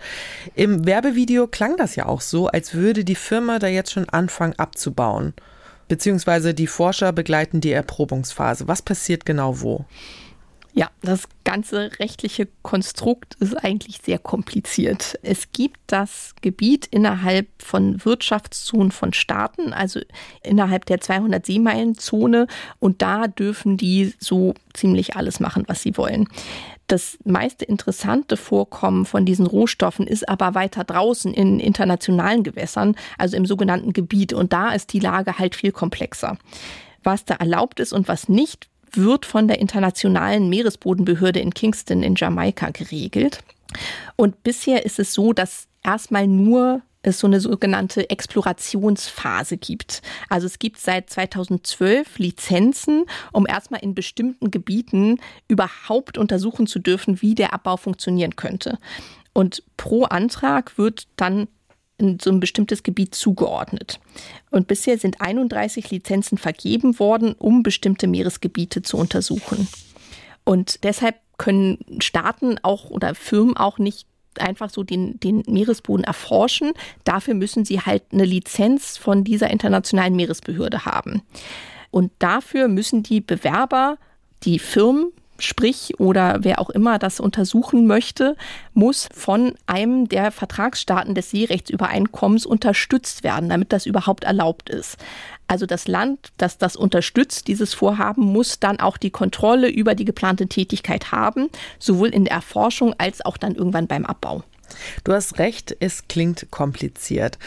Im Werbevideo klang das ja auch so, als würde die Firma da jetzt schon anfangen abzubauen. Beziehungsweise die Forscher begleiten die Erprobungsphase. Was passiert genau wo? Ja, das ganze rechtliche Konstrukt ist eigentlich sehr kompliziert. Es gibt das Gebiet innerhalb von Wirtschaftszonen von Staaten, also innerhalb der 200 Seemeilen-Zone, und da dürfen die so ziemlich alles machen, was sie wollen. Das meiste interessante Vorkommen von diesen Rohstoffen ist aber weiter draußen in internationalen Gewässern, also im sogenannten Gebiet. Und da ist die Lage halt viel komplexer. Was da erlaubt ist und was nicht, wird von der Internationalen Meeresbodenbehörde in Kingston in Jamaika geregelt. Und bisher ist es so, dass erstmal nur es so eine sogenannte Explorationsphase gibt. Also es gibt seit 2012 Lizenzen, um erstmal in bestimmten Gebieten überhaupt untersuchen zu dürfen, wie der Abbau funktionieren könnte. Und pro Antrag wird dann in so ein bestimmtes Gebiet zugeordnet. Und bisher sind 31 Lizenzen vergeben worden, um bestimmte Meeresgebiete zu untersuchen. Und deshalb können Staaten auch oder Firmen auch nicht einfach so den, den Meeresboden erforschen. Dafür müssen sie halt eine Lizenz von dieser internationalen Meeresbehörde haben. Und dafür müssen die Bewerber, die Firmen, sprich oder wer auch immer das untersuchen möchte, muss von einem der Vertragsstaaten des Seerechtsübereinkommens unterstützt werden, damit das überhaupt erlaubt ist. Also das Land, das das unterstützt, dieses Vorhaben, muss dann auch die Kontrolle über die geplante Tätigkeit haben, sowohl in der Erforschung als auch dann irgendwann beim Abbau. Du hast recht, es klingt kompliziert.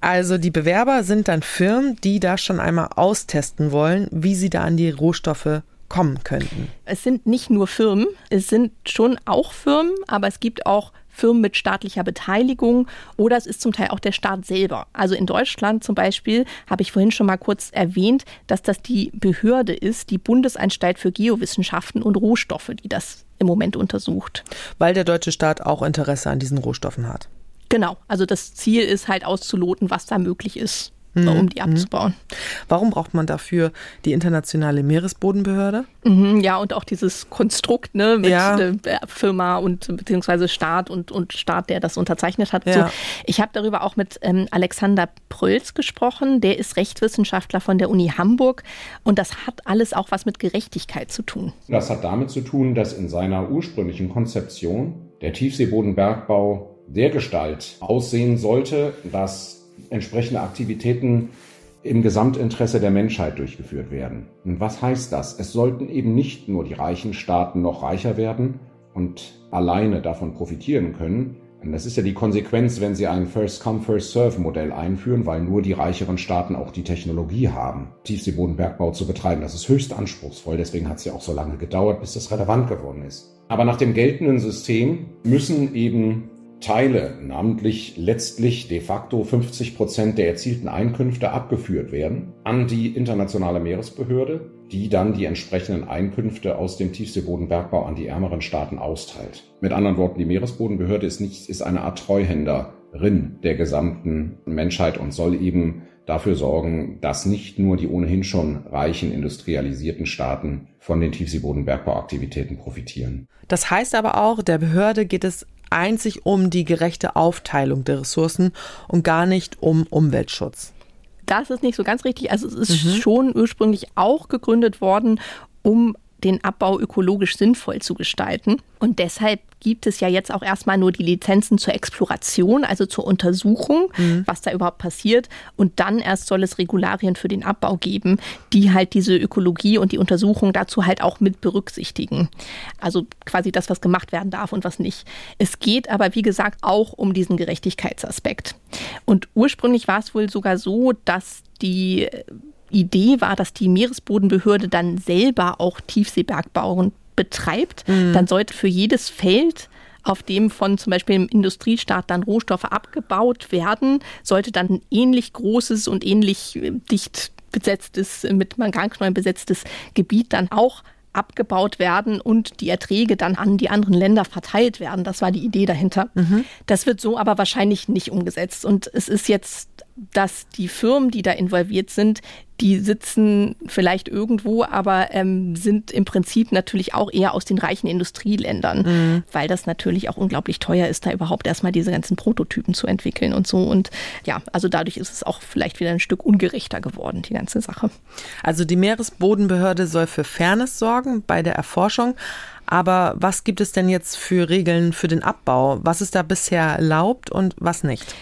Also die Bewerber sind dann Firmen, die da schon einmal austesten wollen, wie sie da an die Rohstoffe kommen könnten. Es sind nicht nur Firmen, es sind schon auch Firmen, aber es gibt auch Firmen mit staatlicher Beteiligung oder es ist zum Teil auch der Staat selber. Also in Deutschland zum Beispiel habe ich vorhin schon mal kurz erwähnt, dass das die Behörde ist, die Bundesanstalt für Geowissenschaften und Rohstoffe, die das im Moment untersucht. Weil der deutsche Staat auch Interesse an diesen Rohstoffen hat. Genau, also das Ziel ist halt auszuloten, was da möglich ist mhm. um die abzubauen. Warum braucht man dafür die internationale Meeresbodenbehörde? Mhm, ja, und auch dieses Konstrukt ne, mit ja. der Firma und beziehungsweise Staat und, und Staat, der das unterzeichnet hat. Ja. So, ich habe darüber auch mit ähm, Alexander Prölz gesprochen. Der ist Rechtswissenschaftler von der Uni Hamburg und das hat alles auch was mit Gerechtigkeit zu tun. Das hat damit zu tun, dass in seiner ursprünglichen Konzeption der Tiefseebodenbergbau der Gestalt aussehen sollte, dass entsprechende Aktivitäten im Gesamtinteresse der Menschheit durchgeführt werden. Und was heißt das? Es sollten eben nicht nur die reichen Staaten noch reicher werden und alleine davon profitieren können. Und das ist ja die Konsequenz, wenn sie ein First-Come, First-Serve-Modell einführen, weil nur die reicheren Staaten auch die Technologie haben, Tiefseebodenbergbau zu betreiben. Das ist höchst anspruchsvoll, deswegen hat es ja auch so lange gedauert, bis das relevant geworden ist. Aber nach dem geltenden System müssen eben Teile, namentlich letztlich de facto 50 Prozent der erzielten Einkünfte abgeführt werden an die internationale Meeresbehörde, die dann die entsprechenden Einkünfte aus dem Tiefseebodenbergbau an die ärmeren Staaten austeilt. Mit anderen Worten, die Meeresbodenbehörde ist nicht, ist eine Art Treuhänderin der gesamten Menschheit und soll eben dafür sorgen, dass nicht nur die ohnehin schon reichen industrialisierten Staaten von den Tiefseebodenbergbauaktivitäten profitieren. Das heißt aber auch, der Behörde geht es einzig um die gerechte Aufteilung der Ressourcen und gar nicht um Umweltschutz. Das ist nicht so ganz richtig. Also es ist mhm. schon ursprünglich auch gegründet worden, um den Abbau ökologisch sinnvoll zu gestalten. Und deshalb gibt es ja jetzt auch erstmal nur die Lizenzen zur Exploration, also zur Untersuchung, mhm. was da überhaupt passiert. Und dann erst soll es Regularien für den Abbau geben, die halt diese Ökologie und die Untersuchung dazu halt auch mit berücksichtigen. Also quasi das, was gemacht werden darf und was nicht. Es geht aber, wie gesagt, auch um diesen Gerechtigkeitsaspekt. Und ursprünglich war es wohl sogar so, dass die Idee war, dass die Meeresbodenbehörde dann selber auch Tiefseebergbau betreibt, mhm. dann sollte für jedes Feld auf dem von zum Beispiel im Industriestaat dann Rohstoffe abgebaut werden, sollte dann ein ähnlich großes und ähnlich äh, dicht besetztes, mit Manganknollen besetztes Gebiet dann auch abgebaut werden und die Erträge dann an die anderen Länder verteilt werden. Das war die Idee dahinter. Mhm. Das wird so aber wahrscheinlich nicht umgesetzt. Und es ist jetzt dass die Firmen, die da involviert sind, die sitzen vielleicht irgendwo, aber ähm, sind im Prinzip natürlich auch eher aus den reichen Industrieländern, mhm. weil das natürlich auch unglaublich teuer ist, da überhaupt erstmal diese ganzen Prototypen zu entwickeln und so. Und ja, also dadurch ist es auch vielleicht wieder ein Stück ungerechter geworden, die ganze Sache. Also die Meeresbodenbehörde soll für Fairness sorgen bei der Erforschung. Aber was gibt es denn jetzt für Regeln für den Abbau? Was ist da bisher erlaubt und was nicht?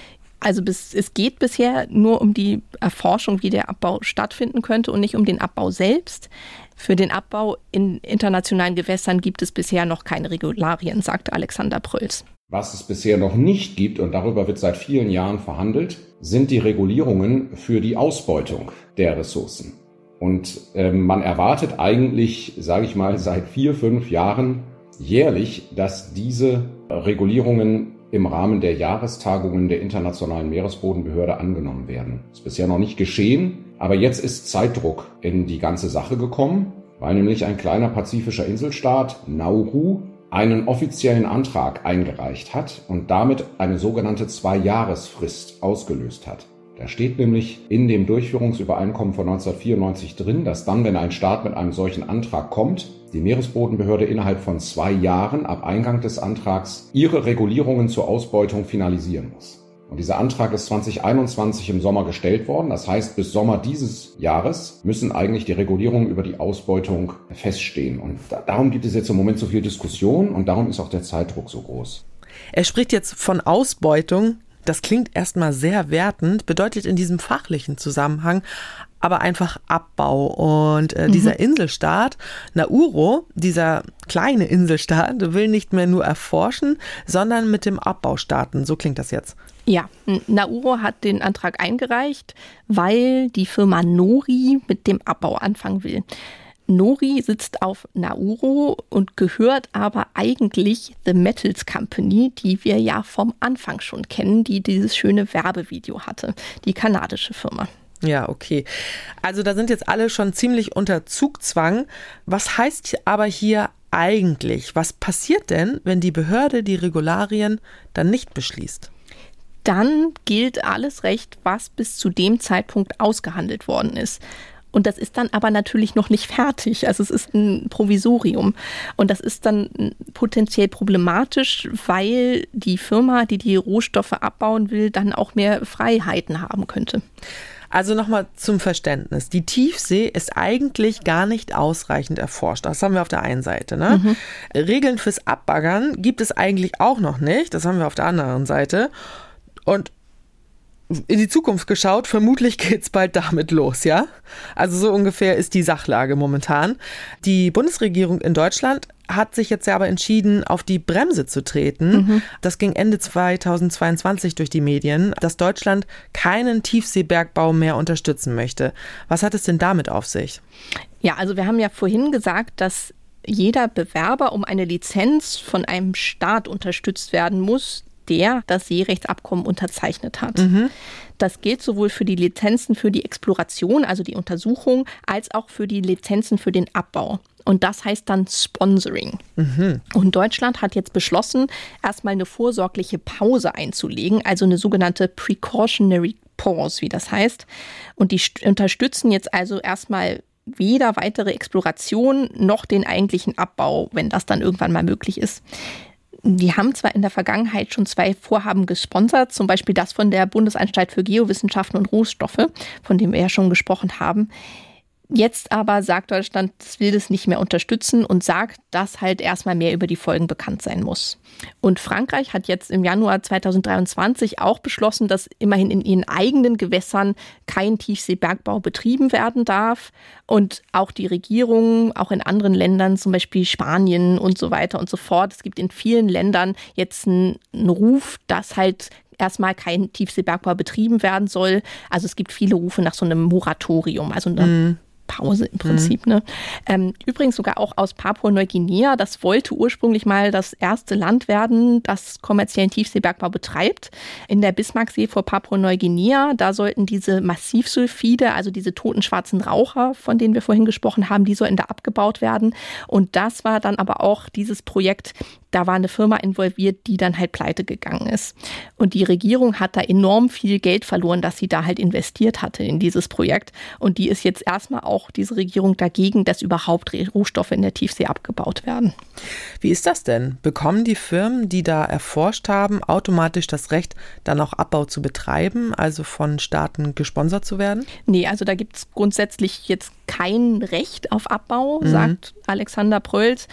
Also bis, es geht bisher nur um die Erforschung, wie der Abbau stattfinden könnte und nicht um den Abbau selbst. Für den Abbau in internationalen Gewässern gibt es bisher noch keine Regularien, sagte Alexander Prölz. Was es bisher noch nicht gibt, und darüber wird seit vielen Jahren verhandelt, sind die Regulierungen für die Ausbeutung der Ressourcen. Und äh, man erwartet eigentlich, sage ich mal, seit vier, fünf Jahren jährlich, dass diese Regulierungen im Rahmen der Jahrestagungen der Internationalen Meeresbodenbehörde angenommen werden. Das ist bisher noch nicht geschehen, aber jetzt ist Zeitdruck in die ganze Sache gekommen, weil nämlich ein kleiner pazifischer Inselstaat, Nauru, einen offiziellen Antrag eingereicht hat und damit eine sogenannte Zwei-Jahresfrist ausgelöst hat. Da steht nämlich in dem Durchführungsübereinkommen von 1994 drin, dass dann, wenn ein Staat mit einem solchen Antrag kommt, die Meeresbodenbehörde innerhalb von zwei Jahren ab Eingang des Antrags ihre Regulierungen zur Ausbeutung finalisieren muss. Und dieser Antrag ist 2021 im Sommer gestellt worden. Das heißt, bis Sommer dieses Jahres müssen eigentlich die Regulierungen über die Ausbeutung feststehen. Und da, darum gibt es jetzt im Moment so viel Diskussion und darum ist auch der Zeitdruck so groß. Er spricht jetzt von Ausbeutung. Das klingt erstmal sehr wertend, bedeutet in diesem fachlichen Zusammenhang aber einfach Abbau. Und äh, mhm. dieser Inselstaat, Nauru, dieser kleine Inselstaat, will nicht mehr nur erforschen, sondern mit dem Abbau starten. So klingt das jetzt. Ja, Nauru hat den Antrag eingereicht, weil die Firma Nori mit dem Abbau anfangen will. Nori sitzt auf Nauru und gehört aber eigentlich The Metals Company, die wir ja vom Anfang schon kennen, die dieses schöne Werbevideo hatte, die kanadische Firma. Ja, okay. Also da sind jetzt alle schon ziemlich unter Zugzwang. Was heißt aber hier eigentlich? Was passiert denn, wenn die Behörde die Regularien dann nicht beschließt? Dann gilt alles Recht, was bis zu dem Zeitpunkt ausgehandelt worden ist. Und das ist dann aber natürlich noch nicht fertig. Also es ist ein Provisorium. Und das ist dann potenziell problematisch, weil die Firma, die die Rohstoffe abbauen will, dann auch mehr Freiheiten haben könnte. Also nochmal zum Verständnis. Die Tiefsee ist eigentlich gar nicht ausreichend erforscht. Das haben wir auf der einen Seite. Ne? Mhm. Regeln fürs Abbaggern gibt es eigentlich auch noch nicht. Das haben wir auf der anderen Seite. Und in die Zukunft geschaut, vermutlich geht's bald damit los, ja? Also so ungefähr ist die Sachlage momentan. Die Bundesregierung in Deutschland hat sich jetzt ja aber entschieden, auf die Bremse zu treten. Mhm. Das ging Ende 2022 durch die Medien, dass Deutschland keinen Tiefseebergbau mehr unterstützen möchte. Was hat es denn damit auf sich? Ja, also wir haben ja vorhin gesagt, dass jeder Bewerber um eine Lizenz von einem Staat unterstützt werden muss, der das Seerechtsabkommen unterzeichnet hat. Mhm. Das gilt sowohl für die Lizenzen für die Exploration, also die Untersuchung, als auch für die Lizenzen für den Abbau. Und das heißt dann Sponsoring. Mhm. Und Deutschland hat jetzt beschlossen, erstmal eine vorsorgliche Pause einzulegen, also eine sogenannte Precautionary Pause, wie das heißt. Und die unterstützen jetzt also erstmal weder weitere Exploration noch den eigentlichen Abbau, wenn das dann irgendwann mal möglich ist. Die haben zwar in der Vergangenheit schon zwei Vorhaben gesponsert, zum Beispiel das von der Bundesanstalt für Geowissenschaften und Rohstoffe, von dem wir ja schon gesprochen haben. Jetzt aber sagt Deutschland, es will das nicht mehr unterstützen und sagt, dass halt erstmal mehr über die Folgen bekannt sein muss. Und Frankreich hat jetzt im Januar 2023 auch beschlossen, dass immerhin in ihren eigenen Gewässern kein Tiefseebergbau betrieben werden darf. Und auch die Regierungen, auch in anderen Ländern, zum Beispiel Spanien und so weiter und so fort. Es gibt in vielen Ländern jetzt einen, einen Ruf, dass halt erstmal kein Tiefseebergbau betrieben werden soll. Also es gibt viele Rufe nach so einem Moratorium, also einer mm Pause im Prinzip. Mhm. Ne? Ähm, übrigens sogar auch aus Papua-Neuguinea. Das wollte ursprünglich mal das erste Land werden, das kommerziellen Tiefseebergbau betreibt. In der Bismarcksee vor Papua-Neuguinea, da sollten diese Massivsulfide, also diese toten schwarzen Raucher, von denen wir vorhin gesprochen haben, die sollten da abgebaut werden. Und das war dann aber auch dieses Projekt, da war eine Firma involviert, die dann halt pleite gegangen ist. Und die Regierung hat da enorm viel Geld verloren, dass sie da halt investiert hatte in dieses Projekt. Und die ist jetzt erstmal auch diese Regierung dagegen, dass überhaupt Rohstoffe in der Tiefsee abgebaut werden. Wie ist das denn? Bekommen die Firmen, die da erforscht haben, automatisch das Recht, dann auch Abbau zu betreiben, also von Staaten gesponsert zu werden? Nee, also da gibt es grundsätzlich jetzt kein Recht auf Abbau, mhm. sagt Alexander Prölz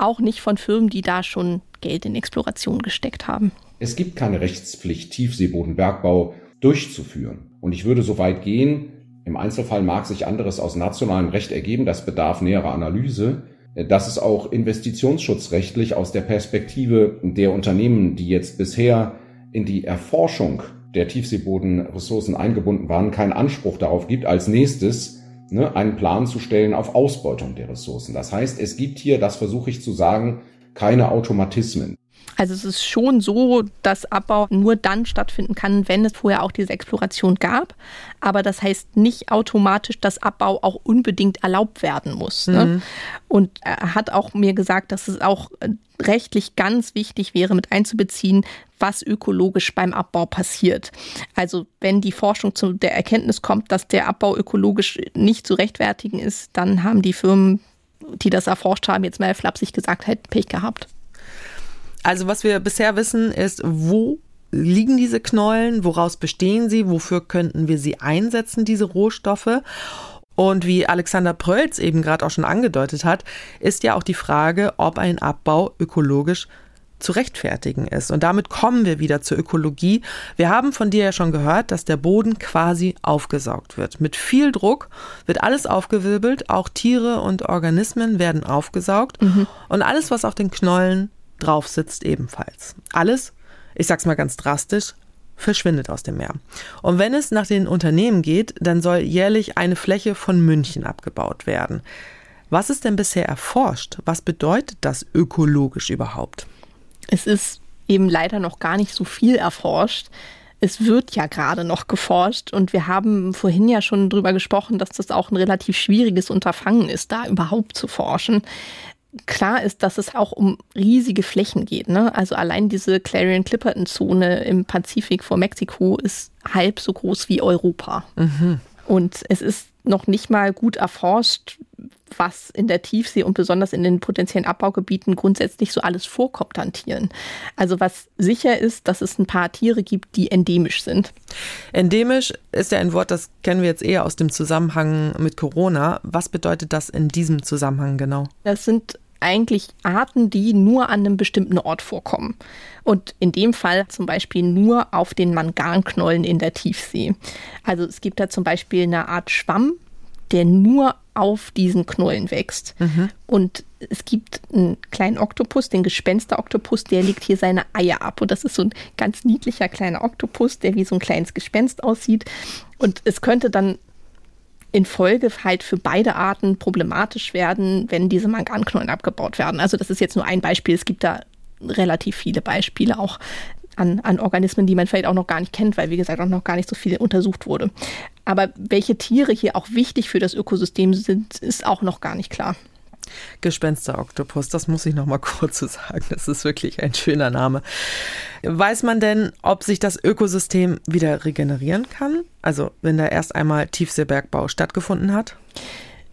auch nicht von Firmen, die da schon Geld in Exploration gesteckt haben. Es gibt keine Rechtspflicht, Tiefseebodenbergbau durchzuführen. Und ich würde so weit gehen, im Einzelfall mag sich anderes aus nationalem Recht ergeben, das bedarf näherer Analyse, dass es auch investitionsschutzrechtlich aus der Perspektive der Unternehmen, die jetzt bisher in die Erforschung der Tiefseebodenressourcen eingebunden waren, keinen Anspruch darauf gibt, als nächstes ne, einen Plan zu stellen auf Ausbeutung der Ressourcen. Das heißt, es gibt hier, das versuche ich zu sagen, keine Automatismen. Also es ist schon so, dass Abbau nur dann stattfinden kann, wenn es vorher auch diese Exploration gab. Aber das heißt nicht automatisch, dass Abbau auch unbedingt erlaubt werden muss. Ne? Mhm. Und er hat auch mir gesagt, dass es auch rechtlich ganz wichtig wäre, mit einzubeziehen, was ökologisch beim Abbau passiert. Also wenn die Forschung zu der Erkenntnis kommt, dass der Abbau ökologisch nicht zu rechtfertigen ist, dann haben die Firmen, die das erforscht haben, jetzt mal flapsig gesagt, halt Pech gehabt. Also was wir bisher wissen, ist, wo liegen diese Knollen, woraus bestehen sie, wofür könnten wir sie einsetzen, diese Rohstoffe. Und wie Alexander Prölz eben gerade auch schon angedeutet hat, ist ja auch die Frage, ob ein Abbau ökologisch zu rechtfertigen ist. Und damit kommen wir wieder zur Ökologie. Wir haben von dir ja schon gehört, dass der Boden quasi aufgesaugt wird. Mit viel Druck wird alles aufgewirbelt, auch Tiere und Organismen werden aufgesaugt mhm. und alles, was auf den Knollen drauf sitzt, ebenfalls. Alles, ich sag's mal ganz drastisch, verschwindet aus dem Meer. Und wenn es nach den Unternehmen geht, dann soll jährlich eine Fläche von München abgebaut werden. Was ist denn bisher erforscht? Was bedeutet das ökologisch überhaupt? Es ist eben leider noch gar nicht so viel erforscht. Es wird ja gerade noch geforscht und wir haben vorhin ja schon drüber gesprochen, dass das auch ein relativ schwieriges Unterfangen ist, da überhaupt zu forschen klar ist, dass es auch um riesige Flächen geht. Ne? Also allein diese Clarion-Clipperton-Zone im Pazifik vor Mexiko ist halb so groß wie Europa. Mhm. Und es ist noch nicht mal gut erforscht, was in der Tiefsee und besonders in den potenziellen Abbaugebieten grundsätzlich so alles vorkommt an Tieren. Also was sicher ist, dass es ein paar Tiere gibt, die endemisch sind. Endemisch ist ja ein Wort, das kennen wir jetzt eher aus dem Zusammenhang mit Corona. Was bedeutet das in diesem Zusammenhang genau? Das sind eigentlich Arten, die nur an einem bestimmten Ort vorkommen. Und in dem Fall zum Beispiel nur auf den Manganknollen in der Tiefsee. Also es gibt da zum Beispiel eine Art Schwamm, der nur auf diesen Knollen wächst. Mhm. Und es gibt einen kleinen Oktopus, den Gespensteroktopus, der legt hier seine Eier ab. Und das ist so ein ganz niedlicher kleiner Oktopus, der wie so ein kleines Gespenst aussieht. Und es könnte dann in Folge halt für beide Arten problematisch werden, wenn diese Manganknollen abgebaut werden. Also das ist jetzt nur ein Beispiel. Es gibt da relativ viele Beispiele auch an, an Organismen, die man vielleicht auch noch gar nicht kennt, weil wie gesagt auch noch gar nicht so viel untersucht wurde. Aber welche Tiere hier auch wichtig für das Ökosystem sind, ist auch noch gar nicht klar. Gespensteroktopus, das muss ich noch mal kurz sagen. Das ist wirklich ein schöner Name. Weiß man denn, ob sich das Ökosystem wieder regenerieren kann? Also, wenn da erst einmal Tiefseebergbau stattgefunden hat?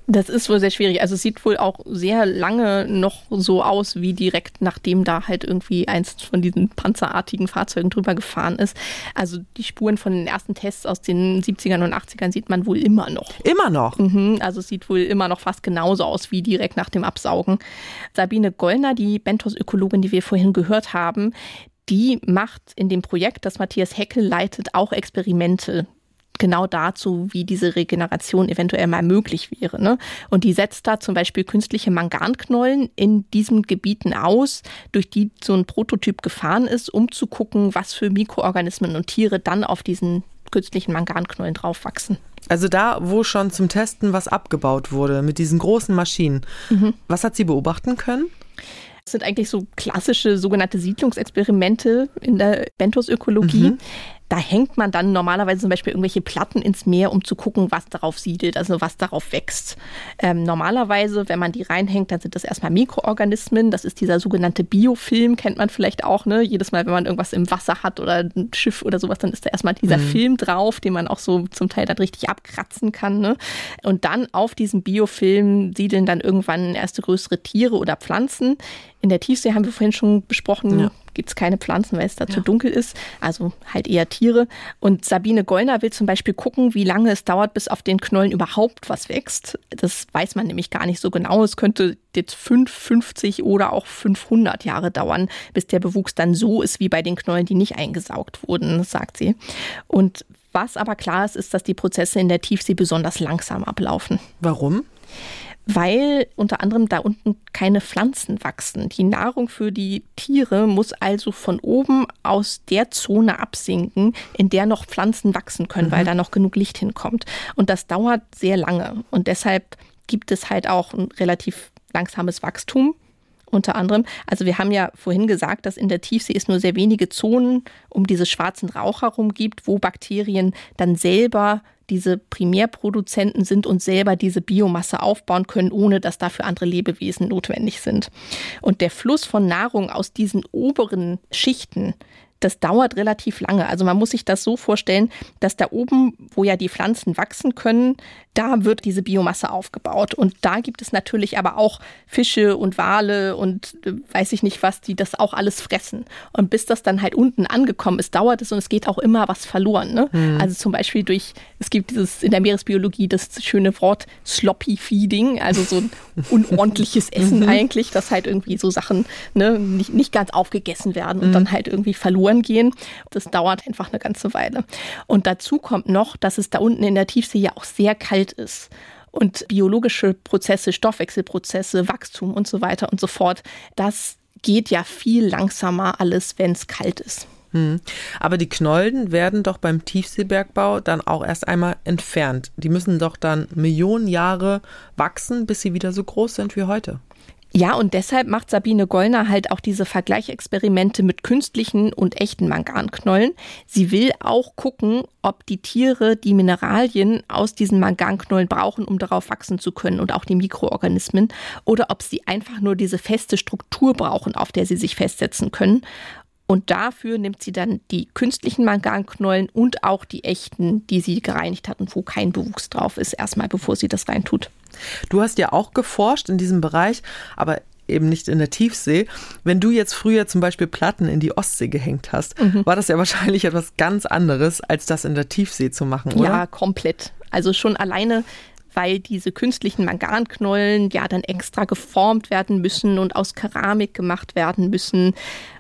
Das ist wohl sehr schwierig. Also es sieht wohl auch sehr lange noch so aus, wie direkt nachdem da halt irgendwie eins von diesen panzerartigen Fahrzeugen drüber gefahren ist. Also die Spuren von den ersten Tests aus den 70ern und 80ern sieht man wohl immer noch. Immer noch? Mhm, also es sieht wohl immer noch fast genauso aus wie direkt nach dem Absaugen. Sabine Gollner, die Bentos-Ökologin, die wir vorhin gehört haben, die macht in dem Projekt, das Matthias Heckel leitet, auch Experimente genau dazu, wie diese Regeneration eventuell mal möglich wäre. Ne? Und die setzt da zum Beispiel künstliche Manganknollen in diesen Gebieten aus, durch die so ein Prototyp gefahren ist, um zu gucken, was für Mikroorganismen und Tiere dann auf diesen künstlichen Manganknollen draufwachsen. Also da, wo schon zum Testen was abgebaut wurde, mit diesen großen Maschinen. Mhm. Was hat sie beobachten können? Das sind eigentlich so klassische sogenannte Siedlungsexperimente in der Benthos-Ökologie. Mhm da hängt man dann normalerweise zum Beispiel irgendwelche Platten ins Meer, um zu gucken, was darauf siedelt, also was darauf wächst. Ähm, normalerweise, wenn man die reinhängt, dann sind das erstmal Mikroorganismen. Das ist dieser sogenannte Biofilm, kennt man vielleicht auch. Ne? Jedes Mal, wenn man irgendwas im Wasser hat oder ein Schiff oder sowas, dann ist da erstmal dieser mhm. Film drauf, den man auch so zum Teil dann richtig abkratzen kann. Ne? Und dann auf diesem Biofilm siedeln dann irgendwann erste größere Tiere oder Pflanzen. In der Tiefsee haben wir vorhin schon besprochen, ja gibt es keine Pflanzen, weil es da ja. zu dunkel ist. Also halt eher Tiere. Und Sabine Gollner will zum Beispiel gucken, wie lange es dauert, bis auf den Knollen überhaupt was wächst. Das weiß man nämlich gar nicht so genau. Es könnte jetzt 5, 50 oder auch 500 Jahre dauern, bis der Bewuchs dann so ist wie bei den Knollen, die nicht eingesaugt wurden, sagt sie. Und was aber klar ist, ist, dass die Prozesse in der Tiefsee besonders langsam ablaufen. Warum? Weil unter anderem da unten keine Pflanzen wachsen. Die Nahrung für die Tiere muss also von oben aus der Zone absinken, in der noch Pflanzen wachsen können, mhm. weil da noch genug Licht hinkommt. Und das dauert sehr lange. Und deshalb gibt es halt auch ein relativ langsames Wachstum unter anderem. Also wir haben ja vorhin gesagt, dass in der Tiefsee es nur sehr wenige Zonen um diese schwarzen Rauch herum gibt, wo Bakterien dann selber diese Primärproduzenten sind und selber diese Biomasse aufbauen können, ohne dass dafür andere Lebewesen notwendig sind. Und der Fluss von Nahrung aus diesen oberen Schichten, das dauert relativ lange. Also man muss sich das so vorstellen, dass da oben, wo ja die Pflanzen wachsen können, da wird diese Biomasse aufgebaut. Und da gibt es natürlich aber auch Fische und Wale und äh, weiß ich nicht was, die das auch alles fressen. Und bis das dann halt unten angekommen ist, dauert es und es geht auch immer was verloren. Ne? Mhm. Also zum Beispiel durch, es gibt dieses in der Meeresbiologie das schöne Wort Sloppy Feeding, also so ein unordentliches Essen mhm. eigentlich, dass halt irgendwie so Sachen ne, nicht, nicht ganz aufgegessen werden und mhm. dann halt irgendwie verloren verloren gehen. Das dauert einfach eine ganze Weile. Und dazu kommt noch, dass es da unten in der Tiefsee ja auch sehr kalt ist und biologische Prozesse, Stoffwechselprozesse, Wachstum und so weiter und so fort, das geht ja viel langsamer alles, wenn es kalt ist. Hm. Aber die Knollen werden doch beim Tiefseebergbau dann auch erst einmal entfernt. Die müssen doch dann Millionen Jahre wachsen, bis sie wieder so groß sind wie heute. Ja, und deshalb macht Sabine Gollner halt auch diese Vergleichexperimente mit künstlichen und echten Manganknollen. Sie will auch gucken, ob die Tiere die Mineralien aus diesen Manganknollen brauchen, um darauf wachsen zu können und auch die Mikroorganismen, oder ob sie einfach nur diese feste Struktur brauchen, auf der sie sich festsetzen können. Und dafür nimmt sie dann die künstlichen Manganknollen und auch die echten, die sie gereinigt hat und wo kein Bewuchs drauf ist, erstmal bevor sie das reintut. Du hast ja auch geforscht in diesem Bereich, aber eben nicht in der Tiefsee. Wenn du jetzt früher zum Beispiel Platten in die Ostsee gehängt hast, mhm. war das ja wahrscheinlich etwas ganz anderes, als das in der Tiefsee zu machen, oder? Ja, komplett. Also schon alleine weil diese künstlichen Manganknollen ja dann extra geformt werden müssen und aus Keramik gemacht werden müssen.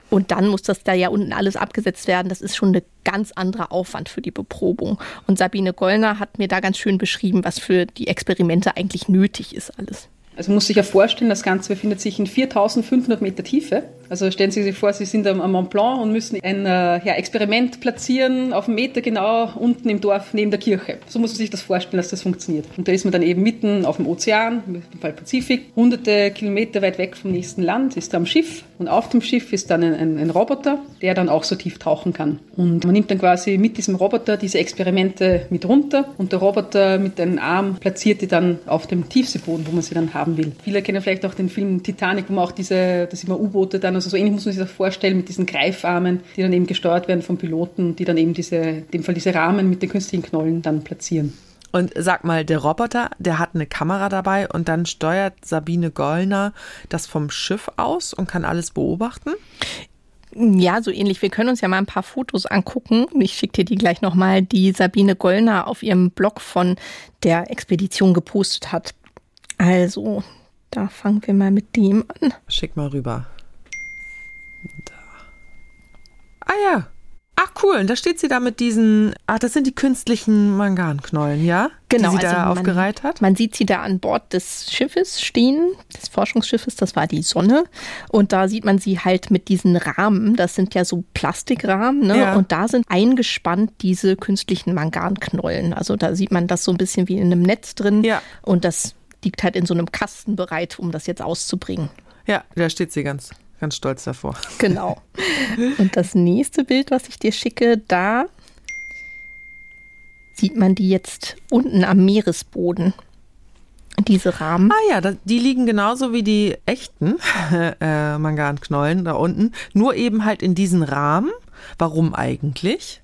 Und dann muss das da ja unten alles abgesetzt werden. Das ist schon ein ganz anderer Aufwand für die Beprobung. Und Sabine Gollner hat mir da ganz schön beschrieben, was für die Experimente eigentlich nötig ist alles. Also muss sich ja vorstellen, das Ganze befindet sich in 4500 Meter Tiefe. Also stellen Sie sich vor, Sie sind am Mont Blanc und müssen ein äh, ja, Experiment platzieren auf einen Meter genau unten im Dorf neben der Kirche. So muss man sich das vorstellen, dass das funktioniert. Und da ist man dann eben mitten auf dem Ozean, im Fall Pazifik, hunderte Kilometer weit weg vom nächsten Land, ist da am Schiff. Und auf dem Schiff ist dann ein, ein, ein Roboter, der dann auch so tief tauchen kann. Und man nimmt dann quasi mit diesem Roboter diese Experimente mit runter und der Roboter mit einem Arm platziert die dann auf dem Tiefseeboden, wo man sie dann haben will. Viele kennen vielleicht auch den Film Titanic, wo man auch diese, da sieht man U-Boote dann also so ähnlich muss man sich das vorstellen mit diesen Greifarmen, die dann eben gesteuert werden vom Piloten, die dann eben diese, in dem Fall diese Rahmen mit den künstlichen Knollen dann platzieren. Und sag mal, der Roboter, der hat eine Kamera dabei und dann steuert Sabine Gollner das vom Schiff aus und kann alles beobachten? Ja, so ähnlich. Wir können uns ja mal ein paar Fotos angucken. Ich schicke dir die gleich nochmal, die Sabine Gollner auf ihrem Blog von der Expedition gepostet hat. Also, da fangen wir mal mit dem an. Schick mal rüber. Da. Ah ja. Ach cool, und da steht sie da mit diesen, ach, das sind die künstlichen Manganknollen, ja? Genau, die sie also da man, aufgereiht hat. Man sieht sie da an Bord des Schiffes stehen, des Forschungsschiffes, das war die Sonne. Und da sieht man sie halt mit diesen Rahmen, das sind ja so Plastikrahmen, ne? Ja. Und da sind eingespannt diese künstlichen Manganknollen. Also da sieht man das so ein bisschen wie in einem Netz drin. Ja. Und das liegt halt in so einem Kasten bereit, um das jetzt auszubringen. Ja, da steht sie ganz, ganz stolz davor. Genau. Und das nächste Bild, was ich dir schicke, da sieht man die jetzt unten am Meeresboden. Diese Rahmen. Ah ja, die liegen genauso wie die echten äh, Manganknollen da unten, nur eben halt in diesen Rahmen. Warum eigentlich?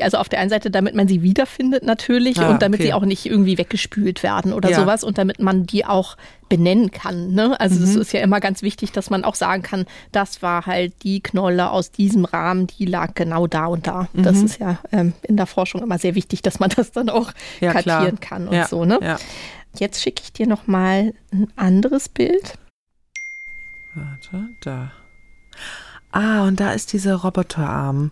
Also auf der einen Seite, damit man sie wiederfindet natürlich Ah, und damit okay. sie auch nicht irgendwie weggespült werden oder Ja. sowas und damit man die auch benennen kann. Ne? Also das Mhm. ist ja immer ganz wichtig, dass man auch sagen kann, das war halt die Knolle aus diesem Rahmen, die lag genau da und da. Das Mhm. ist ja ähm, in der Forschung immer sehr wichtig, dass man das dann auch Ja, klar. kartieren kann und Ja, so. Ne? ja. Jetzt schicke ich dir noch mal ein anderes Bild. Warte, da. Ah, und da ist dieser Roboterarm,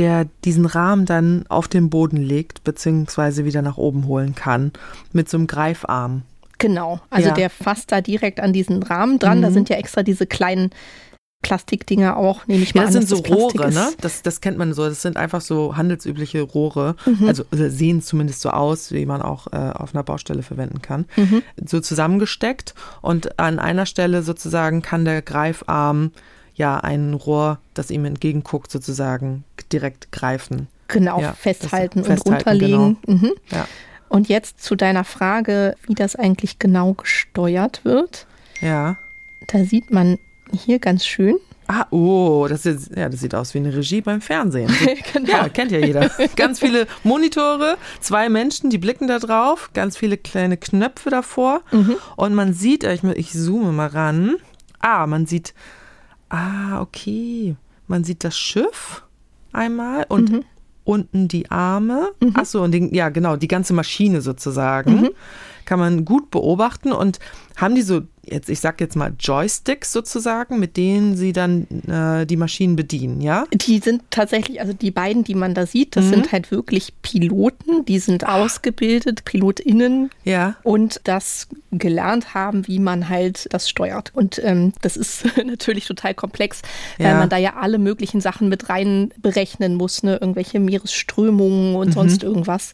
der diesen Rahmen dann auf den Boden legt, beziehungsweise wieder nach oben holen kann, mit so einem Greifarm. Genau, also Ja. der fasst da direkt an diesen Rahmen dran. Da Mhm. sind ja extra diese kleinen Plastikdinger auch, nehme ich mal Ja, das an. sind so Rohre, ist. ne? Das, das kennt man so. Das sind einfach so handelsübliche Rohre. Mhm. Also sehen zumindest so aus, wie man auch äh, auf einer Baustelle verwenden kann. Mhm. So zusammengesteckt und an einer Stelle sozusagen kann der Greifarm ja ein Rohr, das ihm entgegenguckt, sozusagen direkt greifen. Genau, Ja, festhalten das- und festhalten, runterlegen. Mhm. Ja. Und jetzt zu deiner Frage, wie das eigentlich genau gesteuert wird. Ja. Da sieht man hier ganz schön. Ah, oh, das, ist, ja, das sieht aus wie eine Regie beim Fernsehen. Genau. Ja, kennt ja jeder. Ganz viele Monitore, zwei Menschen, die blicken da drauf, ganz viele kleine Knöpfe davor. Mhm. Und man sieht, ich, ich zoome mal ran. Ah, man sieht, ah, okay. Man sieht das Schiff einmal und Mhm. unten die Arme. Ach so, und den, ja, genau, die ganze Maschine sozusagen. Mhm. Kann man gut beobachten und haben die so, jetzt, ich sag jetzt mal Joysticks sozusagen, mit denen sie dann äh, die Maschinen bedienen, ja? Die sind tatsächlich, also die beiden, die man da sieht, das Mhm. sind halt wirklich Piloten, die sind ausgebildet, PilotInnen Ja. und das gelernt haben, wie man halt das steuert. Und ähm, das ist natürlich total komplex, weil Ja. man da ja alle möglichen Sachen mit rein berechnen muss, ne? irgendwelche Meeresströmungen und Mhm. sonst irgendwas.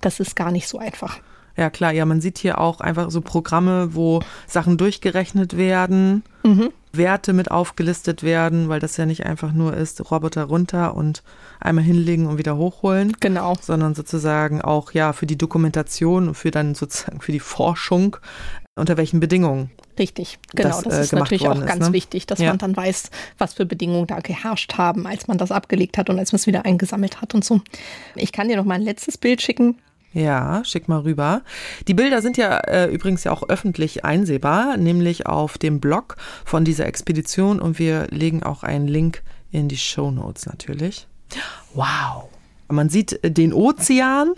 Das ist gar nicht so einfach. Ja, klar, ja, man sieht hier auch einfach so Programme, wo Sachen durchgerechnet werden, Mhm. Werte mit aufgelistet werden, weil das ja nicht einfach nur ist, Roboter runter und einmal hinlegen und wieder hochholen. Genau. Sondern sozusagen auch, ja, für die Dokumentation und für dann sozusagen für die Forschung, unter welchen Bedingungen. Richtig, genau. das, Das, äh, ist gemacht natürlich auch ist, ganz ne? wichtig, dass Ja. man dann weiß, was für Bedingungen da geherrscht haben, als man das abgelegt hat und als man es wieder eingesammelt hat und so. Ich kann dir noch mal ein letztes Bild schicken. Ja, schick mal rüber. Die Bilder sind ja äh, übrigens ja auch öffentlich einsehbar, nämlich auf dem Blog von dieser Expedition und wir legen auch einen Link in die Show Notes natürlich. Wow. Man sieht äh, den Ozean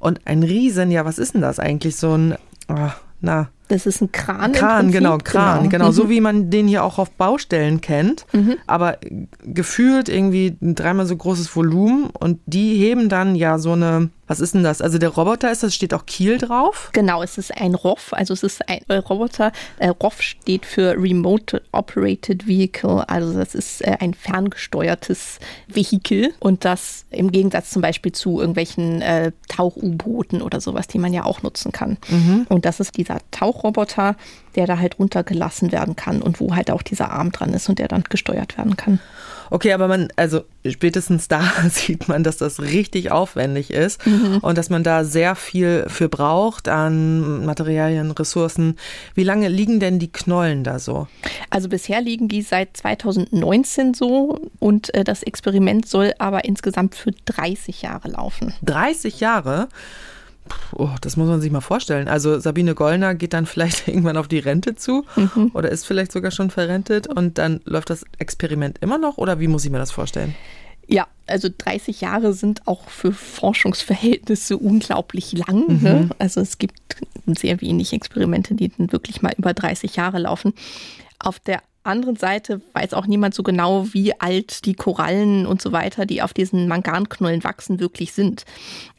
und ein Riesen, ja, was ist denn das eigentlich? So ein, ah, na, Das ist ein Kran. Kran, genau, Kran, genau, Mhm. so wie man den hier auch auf Baustellen kennt, Mhm. aber gefühlt irgendwie ein dreimal so großes Volumen und die heben dann ja so eine, was ist denn das? Also der Roboter ist, das steht auch Kiel drauf. Genau, es ist ein ROV, also es ist ein äh, Roboter. Äh, ROV steht für Remote Operated Vehicle, also das ist äh, ein ferngesteuertes Vehikel und das im Gegensatz zum Beispiel zu irgendwelchen äh, Tauch-U-Booten oder sowas, die man ja auch nutzen kann. Mhm. Und das ist dieser Tauchroboter, der da halt runtergelassen werden kann und wo halt auch dieser Arm dran ist und der dann gesteuert werden kann. Okay, aber man, also spätestens da sieht man, dass das richtig aufwendig ist Mhm. und dass man da sehr viel für braucht an Materialien, Ressourcen. Wie lange liegen denn die Knollen da so? Also bisher liegen die seit 2019 so und äh, das Experiment soll aber insgesamt für 30 Jahre laufen. 30 Jahre? Oh, das muss man sich mal vorstellen. Also Sabine Gollner geht dann vielleicht irgendwann auf die Rente zu Mhm. oder ist vielleicht sogar schon verrentet und dann läuft das Experiment immer noch oder wie muss ich mir das vorstellen? Ja, also 30 Jahre sind auch für Forschungsverhältnisse unglaublich lang. Mhm. Ne? Also es gibt sehr wenig Experimente, die dann wirklich mal über 30 Jahre laufen. Auf der anderen Seite weiß auch niemand so genau, wie alt die Korallen und so weiter, die auf diesen Manganknollen wachsen, wirklich sind.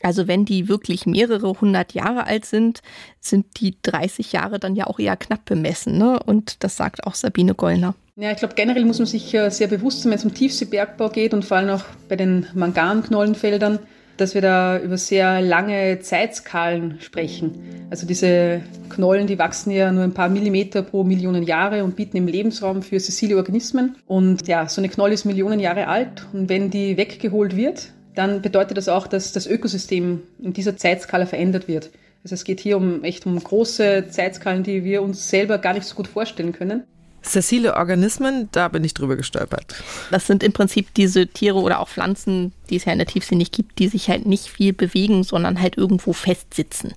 Also wenn die wirklich mehrere hundert Jahre alt sind, sind die 30 Jahre dann ja auch eher knapp bemessen. Ne? Und das sagt auch Sabine Gollner. Ja, ich glaube, generell muss man sich äh, sehr bewusst sein, wenn es um Tiefseebergbau geht und vor allem auch bei den Manganknollenfeldern, dass wir da über sehr lange Zeitskalen sprechen. Also diese Knollen, die wachsen ja nur ein paar Millimeter pro Millionen Jahre und bieten im Lebensraum für sessile Organismen. Und ja, so eine Knolle ist Millionen Jahre alt und wenn die weggeholt wird, dann bedeutet das auch, dass das Ökosystem in dieser Zeitskala verändert wird. Also es geht hier um echt um große Zeitskalen, die wir uns selber gar nicht so gut vorstellen können. Sessile Organismen, da bin ich drüber gestolpert. Das sind im Prinzip diese Tiere oder auch Pflanzen, die es ja in der Tiefsee nicht gibt, die sich halt nicht viel bewegen, sondern halt irgendwo festsitzen.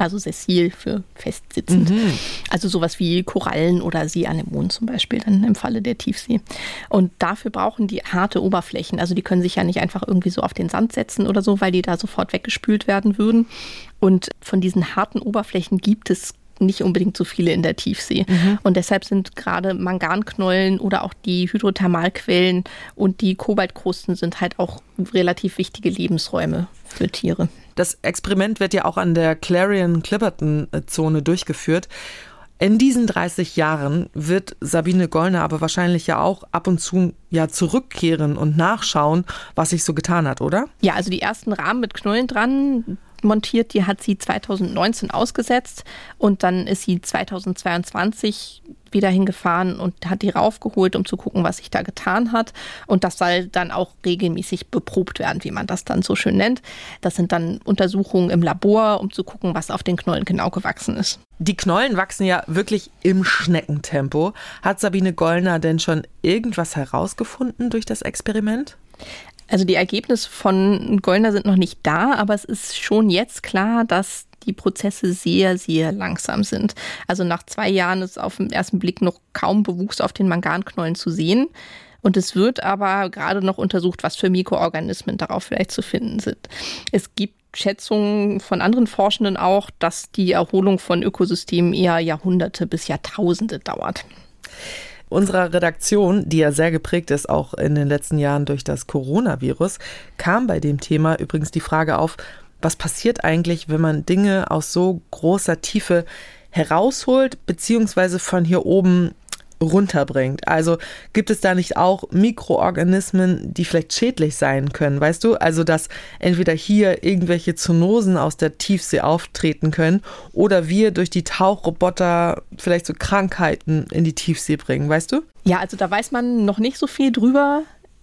Also sessil für festsitzend. Mhm. Also sowas wie Korallen oder Seeanemonen zum Beispiel dann im Falle der Tiefsee. Und dafür brauchen die harte Oberflächen. Also die können sich ja nicht einfach irgendwie so auf den Sand setzen oder so, weil die da sofort weggespült werden würden. Und von diesen harten Oberflächen gibt es nicht unbedingt so viele in der Tiefsee. Mhm. Und deshalb sind gerade Manganknollen oder auch die Hydrothermalquellen und die Kobaltkrusten sind halt auch relativ wichtige Lebensräume für Tiere. Das Experiment wird ja auch an der Clarion-Clipperton-Zone durchgeführt. In diesen 30 Jahren wird Sabine Gollner aber wahrscheinlich ja auch ab und zu ja zurückkehren und nachschauen, was sich so getan hat, oder? Ja, also die ersten Rahmen mit Knollen dran, montiert. Die hat sie 2019 ausgesetzt und dann ist sie 2022 wieder hingefahren und hat die raufgeholt, um zu gucken, was sich da getan hat. Und das soll dann auch regelmäßig beprobt werden, wie man das dann so schön nennt. Das sind dann Untersuchungen im Labor, um zu gucken, was auf den Knollen genau gewachsen ist. Die Knollen wachsen ja wirklich im Schneckentempo. Hat Sabine Gollner denn schon irgendwas herausgefunden durch das Experiment? Also die Ergebnisse von Goldner sind noch nicht da, aber es ist schon jetzt klar, dass die Prozesse sehr, sehr langsam sind. Also nach zwei Jahren ist auf den ersten Blick noch kaum Bewuchs auf den Manganknollen zu sehen. Und es wird aber gerade noch untersucht, was für Mikroorganismen darauf vielleicht zu finden sind. Es gibt Schätzungen von anderen Forschenden auch, dass die Erholung von Ökosystemen eher Jahrhunderte bis Jahrtausende dauert unserer Redaktion, die ja sehr geprägt ist, auch in den letzten Jahren durch das Coronavirus, kam bei dem Thema übrigens die Frage auf, was passiert eigentlich, wenn man Dinge aus so großer Tiefe herausholt, beziehungsweise von hier oben runterbringt. Also gibt es da nicht auch Mikroorganismen, die vielleicht schädlich sein können, weißt du? Also dass entweder hier irgendwelche Zoonosen aus der Tiefsee auftreten können oder wir durch die Tauchroboter vielleicht so Krankheiten in die Tiefsee bringen, weißt du? Ja, also da weiß man noch nicht so viel drüber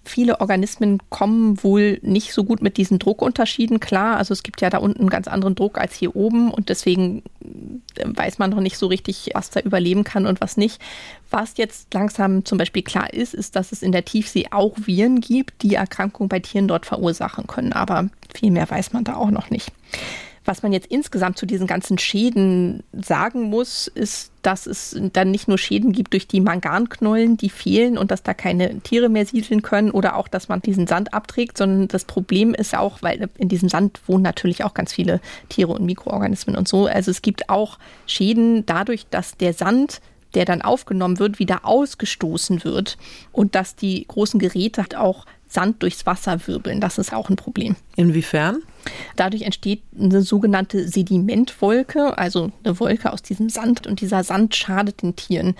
viele Organismen kommen wohl nicht so gut mit diesen Druckunterschieden klar. Also es gibt ja da unten einen ganz anderen Druck als hier oben und deswegen äh, weiß man noch nicht so richtig, was da überleben kann und was nicht. Was jetzt langsam zum Beispiel klar ist, ist, dass es in der Tiefsee auch Viren gibt, die Erkrankungen bei Tieren dort verursachen können. Aber viel mehr weiß man da auch noch nicht. Was man jetzt insgesamt zu diesen ganzen Schäden sagen muss, ist, dass es dann nicht nur Schäden gibt durch die Manganknollen, die fehlen und dass da keine Tiere mehr siedeln können oder auch, dass man diesen Sand abträgt, sondern das Problem ist auch, weil in diesem Sand wohnen natürlich auch ganz viele Tiere und Mikroorganismen und so. Also es gibt auch Schäden dadurch, dass der Sand der dann aufgenommen wird, wieder ausgestoßen wird und dass die großen Geräte auch Sand durchs Wasser wirbeln. Das ist auch ein Problem. Inwiefern? Dadurch entsteht eine sogenannte Sedimentwolke, also eine Wolke aus diesem Sand. Und dieser Sand schadet den Tieren,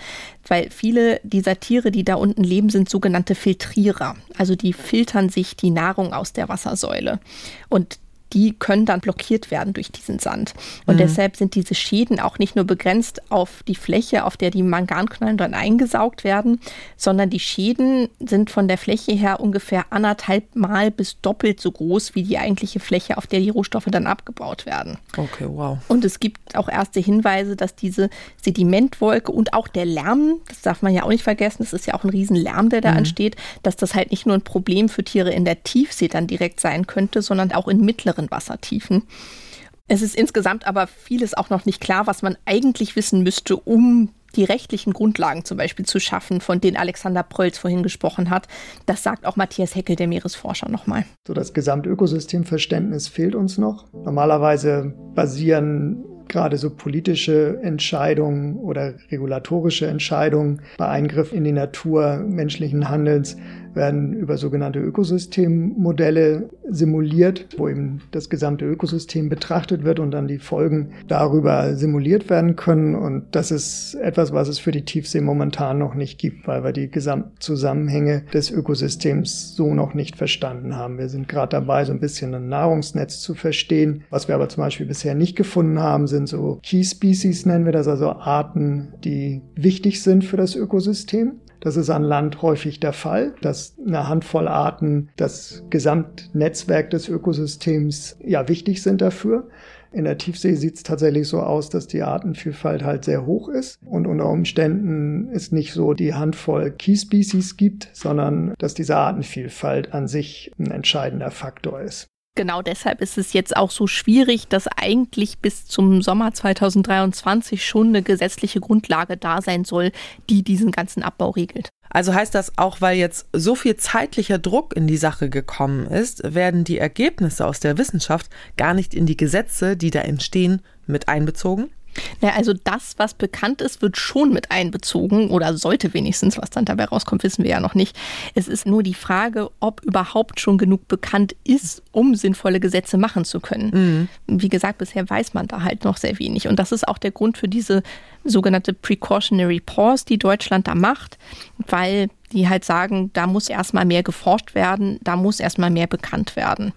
weil viele dieser Tiere, die da unten leben, sind sogenannte Filtrierer. Also die filtern sich die Nahrung aus der Wassersäule. Und die können dann blockiert werden durch diesen Sand. Und mhm. deshalb sind diese Schäden auch nicht nur begrenzt auf die Fläche, auf der die Manganknollen dann eingesaugt werden, sondern die Schäden sind von der Fläche her ungefähr anderthalb Mal bis doppelt so groß wie die eigentliche Fläche, auf der die Rohstoffe dann abgebaut werden. Okay, wow. Und es gibt auch erste Hinweise, dass diese Sedimentwolke und auch der Lärm, das darf man ja auch nicht vergessen, das ist ja auch ein Riesenlärm, der da mhm. entsteht, dass das halt nicht nur ein Problem für Tiere in der Tiefsee dann direkt sein könnte, sondern auch in mittleren mittleren Wassertiefen. Es ist insgesamt aber vieles auch noch nicht klar, was man eigentlich wissen müsste, um die rechtlichen Grundlagen zum Beispiel zu schaffen, von denen Alexander Prölz vorhin gesprochen hat. Das sagt auch Matthias Heckel, der Meeresforscher, nochmal. So das Gesamtökosystemverständnis fehlt uns noch. Normalerweise basieren gerade so politische Entscheidungen oder regulatorische Entscheidungen bei Eingriff in die Natur menschlichen Handelns werden über sogenannte Ökosystemmodelle simuliert, wo eben das gesamte Ökosystem betrachtet wird und dann die Folgen darüber simuliert werden können. Und das ist etwas, was es für die Tiefsee momentan noch nicht gibt, weil wir die Gesamtzusammenhänge des Ökosystems so noch nicht verstanden haben. Wir sind gerade dabei, so ein bisschen ein Nahrungsnetz zu verstehen. Was wir aber zum Beispiel bisher nicht gefunden haben, sind so Key Species, nennen wir das, also Arten, die wichtig sind für das Ökosystem. Das ist an Land häufig der Fall, dass eine Handvoll Arten das Gesamtnetzwerk des Ökosystems ja wichtig sind dafür. In der Tiefsee sieht es tatsächlich so aus, dass die Artenvielfalt halt sehr hoch ist und unter Umständen es nicht so die Handvoll Key Species gibt, sondern dass diese Artenvielfalt an sich ein entscheidender Faktor ist. Genau deshalb ist es jetzt auch so schwierig, dass eigentlich bis zum Sommer 2023 schon eine gesetzliche Grundlage da sein soll, die diesen ganzen Abbau regelt. Also heißt das auch, weil jetzt so viel zeitlicher Druck in die Sache gekommen ist, werden die Ergebnisse aus der Wissenschaft gar nicht in die Gesetze, die da entstehen, mit einbezogen? Na, also das, was bekannt ist, wird schon mit einbezogen oder sollte wenigstens, was dann dabei rauskommt, wissen wir ja noch nicht. Es ist nur die Frage, ob überhaupt schon genug bekannt ist, um sinnvolle Gesetze machen zu können. Mhm. Wie gesagt, bisher weiß man da halt noch sehr wenig. Und das ist auch der Grund für diese sogenannte Precautionary Pause, die Deutschland da macht, weil die halt sagen, da muss erstmal mehr geforscht werden, da muss erstmal mehr bekannt werden.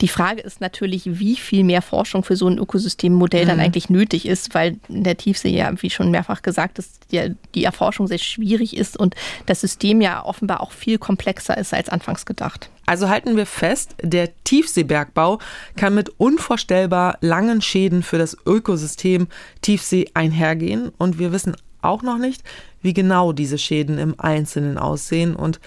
Die Frage ist natürlich, wie viel mehr Forschung für so ein Ökosystemmodell mhm. dann eigentlich nötig ist, weil in der Tiefsee ja, wie schon mehrfach gesagt ist, die, die Erforschung sehr schwierig ist und das System ja offenbar auch viel komplexer ist als anfangs gedacht. Also halten wir fest, der Tiefseebergbau kann mit unvorstellbar langen Schäden für das Ökosystem Tiefsee einhergehen und wir wissen auch noch nicht, wie genau diese Schäden im Einzelnen aussehen und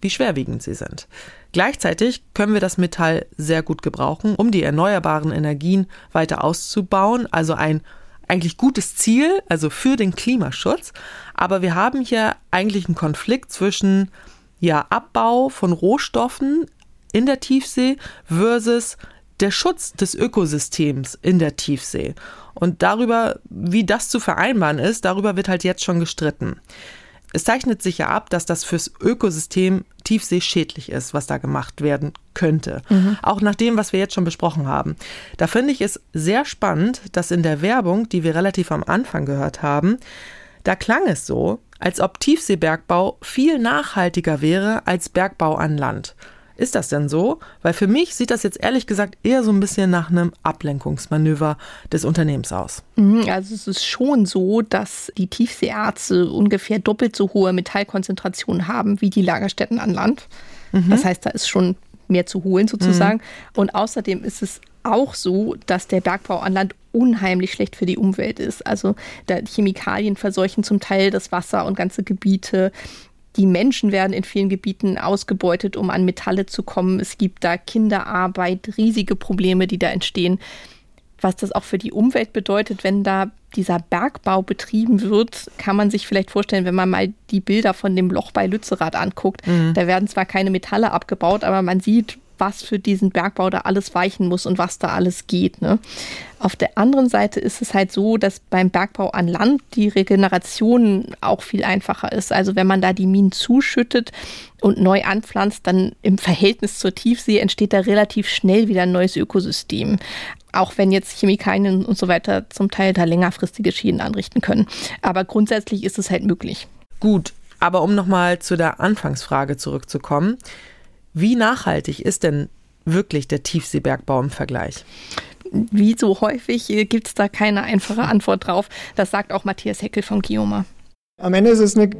wie schwerwiegend sie sind. Gleichzeitig können wir das Metall sehr gut gebrauchen, um die erneuerbaren Energien weiter auszubauen, also ein eigentlich gutes Ziel, also für den Klimaschutz. Aber wir haben hier eigentlich einen Konflikt zwischen ja, Abbau von Rohstoffen in der Tiefsee versus der Schutz des Ökosystems in der Tiefsee. Und darüber, wie das zu vereinbaren ist, darüber wird halt jetzt schon gestritten. Es zeichnet sich ja ab, dass das fürs Ökosystem Tiefsee schädlich ist, was da gemacht werden könnte. Mhm. Auch nach dem, was wir jetzt schon besprochen haben. Da finde ich es sehr spannend, dass in der Werbung, die wir relativ am Anfang gehört haben, da klang es so, als ob Tiefseebergbau viel nachhaltiger wäre als Bergbau an Land. Ist das denn so? Weil für mich sieht das jetzt ehrlich gesagt eher so ein bisschen nach einem Ablenkungsmanöver des Unternehmens aus. Mhm, also es ist schon so, dass die Tiefseeärzte ungefähr doppelt so hohe Metallkonzentrationen haben wie die Lagerstätten an Land. Mhm. Das heißt, da ist schon mehr zu holen sozusagen. Mhm. Und außerdem ist es auch so, dass der Bergbau an Land unheimlich schlecht für die Umwelt ist. Also Chemikalien verseuchen zum Teil das Wasser und ganze Gebiete. Die Menschen werden in vielen Gebieten ausgebeutet, um an Metalle zu kommen. Es gibt da Kinderarbeit, riesige Probleme, die da entstehen. Was das auch für die Umwelt bedeutet, wenn da dieser Bergbau betrieben wird, kann man sich vielleicht vorstellen, wenn man mal die Bilder von dem Loch bei Lützerath anguckt. Mhm. Da werden zwar keine Metalle abgebaut, aber man sieht, was für diesen Bergbau da alles weichen muss und was da alles geht. Ne? Auf der anderen Seite ist es halt so, dass beim Bergbau an Land die Regeneration auch viel einfacher ist. Also wenn man da die Minen zuschüttet und neu anpflanzt, dann im Verhältnis zur Tiefsee entsteht da relativ schnell wieder ein neues Ökosystem. Auch wenn jetzt Chemikalien und so weiter zum Teil da längerfristige Schäden anrichten können. Aber grundsätzlich ist es halt möglich. Gut, aber um nochmal zu der Anfangsfrage zurückzukommen. Wie nachhaltig ist denn wirklich der Tiefseebergbau im Vergleich? Wie so häufig äh, gibt es da keine einfache Antwort drauf. Das sagt auch Matthias Heckel von Kioma. Am Ende ist es, eine,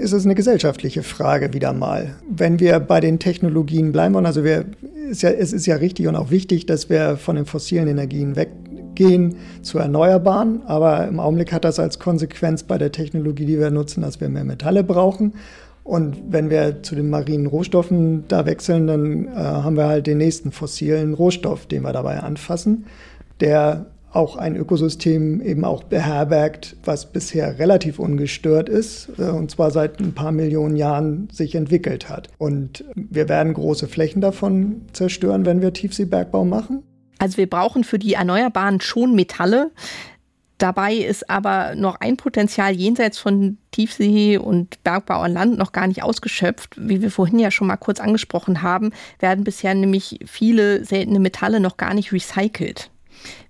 ist es eine gesellschaftliche Frage wieder mal. Wenn wir bei den Technologien bleiben wollen, also wir, ist ja, es ist ja richtig und auch wichtig, dass wir von den fossilen Energien weggehen zu erneuerbaren. Aber im Augenblick hat das als Konsequenz bei der Technologie, die wir nutzen, dass wir mehr Metalle brauchen. Und wenn wir zu den marinen Rohstoffen da wechseln, dann äh, haben wir halt den nächsten fossilen Rohstoff, den wir dabei anfassen, der auch ein Ökosystem eben auch beherbergt, was bisher relativ ungestört ist äh, und zwar seit ein paar Millionen Jahren sich entwickelt hat. Und wir werden große Flächen davon zerstören, wenn wir Tiefseebergbau machen. Also wir brauchen für die Erneuerbaren schon Metalle. Dabei ist aber noch ein Potenzial jenseits von Tiefsee und Bergbau an Land noch gar nicht ausgeschöpft. Wie wir vorhin ja schon mal kurz angesprochen haben, werden bisher nämlich viele seltene Metalle noch gar nicht recycelt.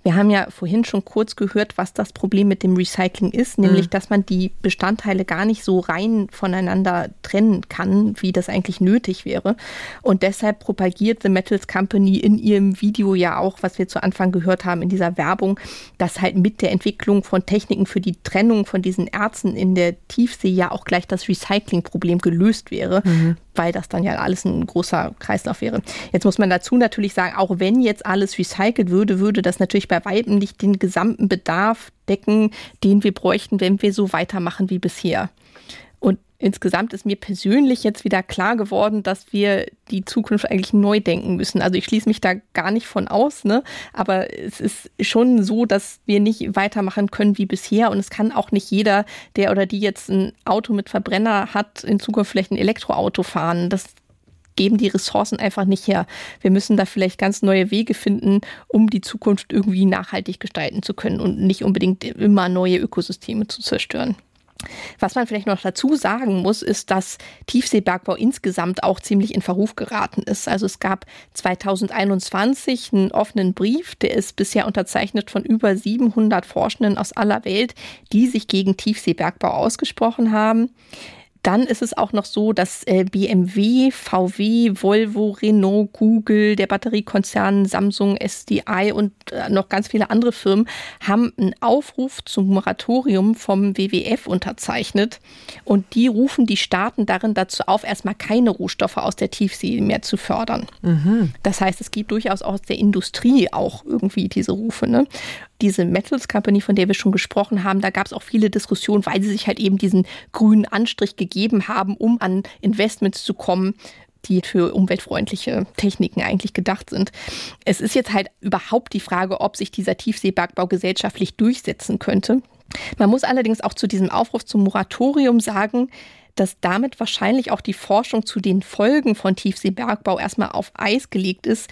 Wir haben ja vorhin schon kurz gehört, was das Problem mit dem Recycling ist, nämlich mhm. dass man die Bestandteile gar nicht so rein voneinander trennen kann, wie das eigentlich nötig wäre. Und deshalb propagiert The Metals Company in ihrem Video ja auch, was wir zu Anfang gehört haben in dieser Werbung, dass halt mit der Entwicklung von Techniken für die Trennung von diesen Erzen in der Tiefsee ja auch gleich das Recycling-Problem gelöst wäre. Mhm weil das dann ja alles ein großer Kreislauf wäre. Jetzt muss man dazu natürlich sagen, auch wenn jetzt alles recycelt würde, würde das natürlich bei weitem nicht den gesamten Bedarf decken, den wir bräuchten, wenn wir so weitermachen wie bisher. Und insgesamt ist mir persönlich jetzt wieder klar geworden, dass wir die Zukunft eigentlich neu denken müssen. Also ich schließe mich da gar nicht von aus, ne? Aber es ist schon so, dass wir nicht weitermachen können wie bisher. Und es kann auch nicht jeder, der oder die jetzt ein Auto mit Verbrenner hat, in Zukunft vielleicht ein Elektroauto fahren. Das geben die Ressourcen einfach nicht her. Wir müssen da vielleicht ganz neue Wege finden, um die Zukunft irgendwie nachhaltig gestalten zu können und nicht unbedingt immer neue Ökosysteme zu zerstören. Was man vielleicht noch dazu sagen muss, ist, dass Tiefseebergbau insgesamt auch ziemlich in Verruf geraten ist. Also es gab 2021 einen offenen Brief, der ist bisher unterzeichnet von über 700 Forschenden aus aller Welt, die sich gegen Tiefseebergbau ausgesprochen haben. Dann ist es auch noch so, dass äh, BMW, VW, Volvo, Renault, Google, der Batteriekonzern Samsung, SDI und äh, noch ganz viele andere Firmen haben einen Aufruf zum Moratorium vom WWF unterzeichnet. Und die rufen die Staaten darin dazu auf, erstmal keine Rohstoffe aus der Tiefsee mehr zu fördern. Mhm. Das heißt, es gibt durchaus aus der Industrie auch irgendwie diese Rufe. Ne? Diese Metals Company, von der wir schon gesprochen haben, da gab es auch viele Diskussionen, weil sie sich halt eben diesen grünen Anstrich gegeben haben, um an Investments zu kommen, die für umweltfreundliche Techniken eigentlich gedacht sind. Es ist jetzt halt überhaupt die Frage, ob sich dieser Tiefseebergbau gesellschaftlich durchsetzen könnte. Man muss allerdings auch zu diesem Aufruf zum Moratorium sagen, dass damit wahrscheinlich auch die Forschung zu den Folgen von Tiefseebergbau erstmal auf Eis gelegt ist,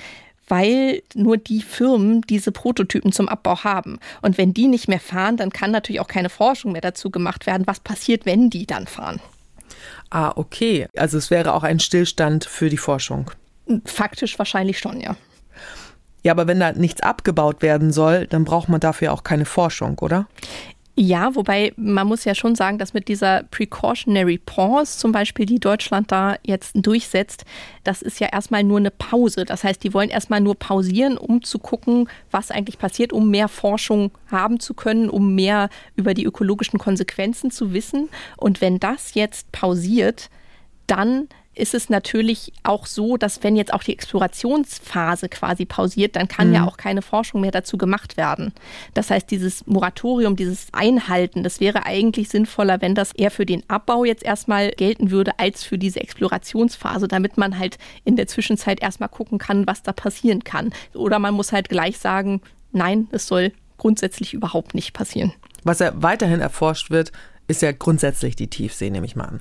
weil nur die Firmen diese Prototypen zum Abbau haben. Und wenn die nicht mehr fahren, dann kann natürlich auch keine Forschung mehr dazu gemacht werden, was passiert, wenn die dann fahren. Ah, okay. Also es wäre auch ein Stillstand für die Forschung. Faktisch wahrscheinlich schon, ja. Ja, aber wenn da nichts abgebaut werden soll, dann braucht man dafür auch keine Forschung, oder? Ja, wobei man muss ja schon sagen, dass mit dieser Precautionary Pause zum Beispiel, die Deutschland da jetzt durchsetzt, das ist ja erstmal nur eine Pause. Das heißt, die wollen erstmal nur pausieren, um zu gucken, was eigentlich passiert, um mehr Forschung haben zu können, um mehr über die ökologischen Konsequenzen zu wissen. Und wenn das jetzt pausiert, dann ist es natürlich auch so, dass wenn jetzt auch die Explorationsphase quasi pausiert, dann kann mhm. ja auch keine Forschung mehr dazu gemacht werden. Das heißt, dieses Moratorium, dieses Einhalten, das wäre eigentlich sinnvoller, wenn das eher für den Abbau jetzt erstmal gelten würde, als für diese Explorationsphase, damit man halt in der Zwischenzeit erstmal gucken kann, was da passieren kann. Oder man muss halt gleich sagen, nein, es soll grundsätzlich überhaupt nicht passieren. Was ja weiterhin erforscht wird, ist ja grundsätzlich die Tiefsee, nehme ich mal an.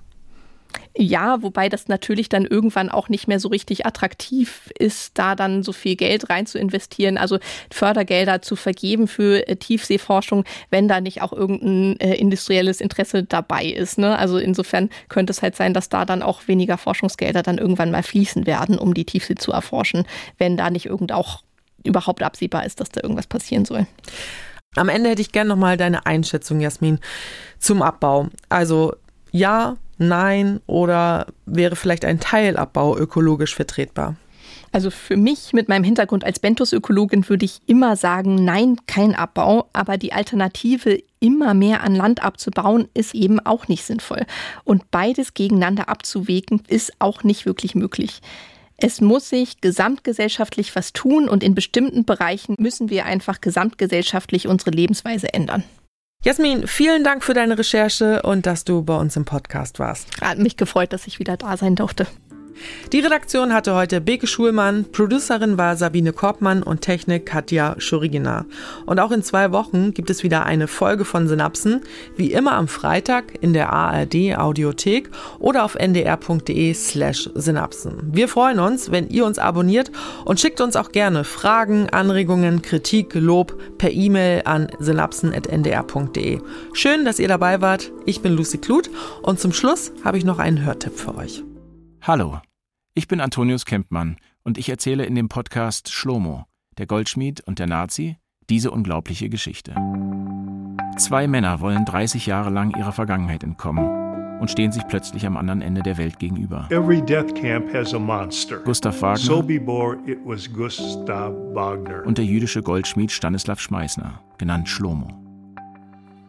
Ja, wobei das natürlich dann irgendwann auch nicht mehr so richtig attraktiv ist, da dann so viel Geld rein zu investieren, also Fördergelder zu vergeben für äh, Tiefseeforschung, wenn da nicht auch irgendein äh, industrielles Interesse dabei ist. Ne? Also insofern könnte es halt sein, dass da dann auch weniger Forschungsgelder dann irgendwann mal fließen werden, um die Tiefsee zu erforschen, wenn da nicht irgend auch überhaupt absehbar ist, dass da irgendwas passieren soll. Am Ende hätte ich gerne nochmal deine Einschätzung, Jasmin, zum Abbau. Also ja, nein oder wäre vielleicht ein Teilabbau ökologisch vertretbar? Also für mich mit meinem Hintergrund als Bentus-Ökologin würde ich immer sagen, nein, kein Abbau. Aber die Alternative, immer mehr an Land abzubauen, ist eben auch nicht sinnvoll. Und beides gegeneinander abzuwägen, ist auch nicht wirklich möglich. Es muss sich gesamtgesellschaftlich was tun und in bestimmten Bereichen müssen wir einfach gesamtgesellschaftlich unsere Lebensweise ändern. Jasmin, vielen Dank für deine Recherche und dass du bei uns im Podcast warst. Hat mich gefreut, dass ich wieder da sein durfte. Die Redaktion hatte heute Beke Schulmann, Producerin war Sabine Korbmann und Technik Katja Schurigina. Und auch in zwei Wochen gibt es wieder eine Folge von Synapsen, wie immer am Freitag in der ARD Audiothek oder auf ndr.de slash Synapsen. Wir freuen uns, wenn ihr uns abonniert und schickt uns auch gerne Fragen, Anregungen, Kritik, Lob per E-Mail an synapsen.ndr.de. Schön, dass ihr dabei wart. Ich bin Lucy Kluth und zum Schluss habe ich noch einen Hörtipp für euch. Hallo, ich bin Antonius Kempmann und ich erzähle in dem Podcast Schlomo, der Goldschmied und der Nazi, diese unglaubliche Geschichte. Zwei Männer wollen 30 Jahre lang ihrer Vergangenheit entkommen und stehen sich plötzlich am anderen Ende der Welt gegenüber. Every death camp has a monster. Gustav Wagner Sobibor, it was Gustav Wagner. und der jüdische Goldschmied Stanislav Schmeißner, genannt Schlomo.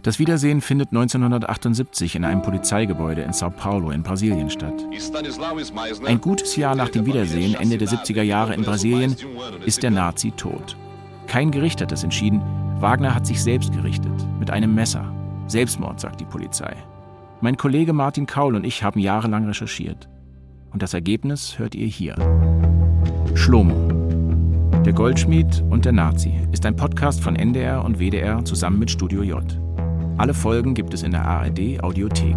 Das Wiedersehen findet 1978 in einem Polizeigebäude in Sao Paulo in Brasilien statt. Ein gutes Jahr nach dem Wiedersehen, Ende der 70er Jahre in Brasilien, ist der Nazi tot. Kein Gericht hat es entschieden, Wagner hat sich selbst gerichtet, mit einem Messer. Selbstmord, sagt die Polizei. Mein Kollege Martin Kaul und ich haben jahrelang recherchiert. Und das Ergebnis hört ihr hier. Schlomo. Der Goldschmied und der Nazi ist ein Podcast von NDR und WDR zusammen mit Studio J. Alle Folgen gibt es in der ARD Audiothek.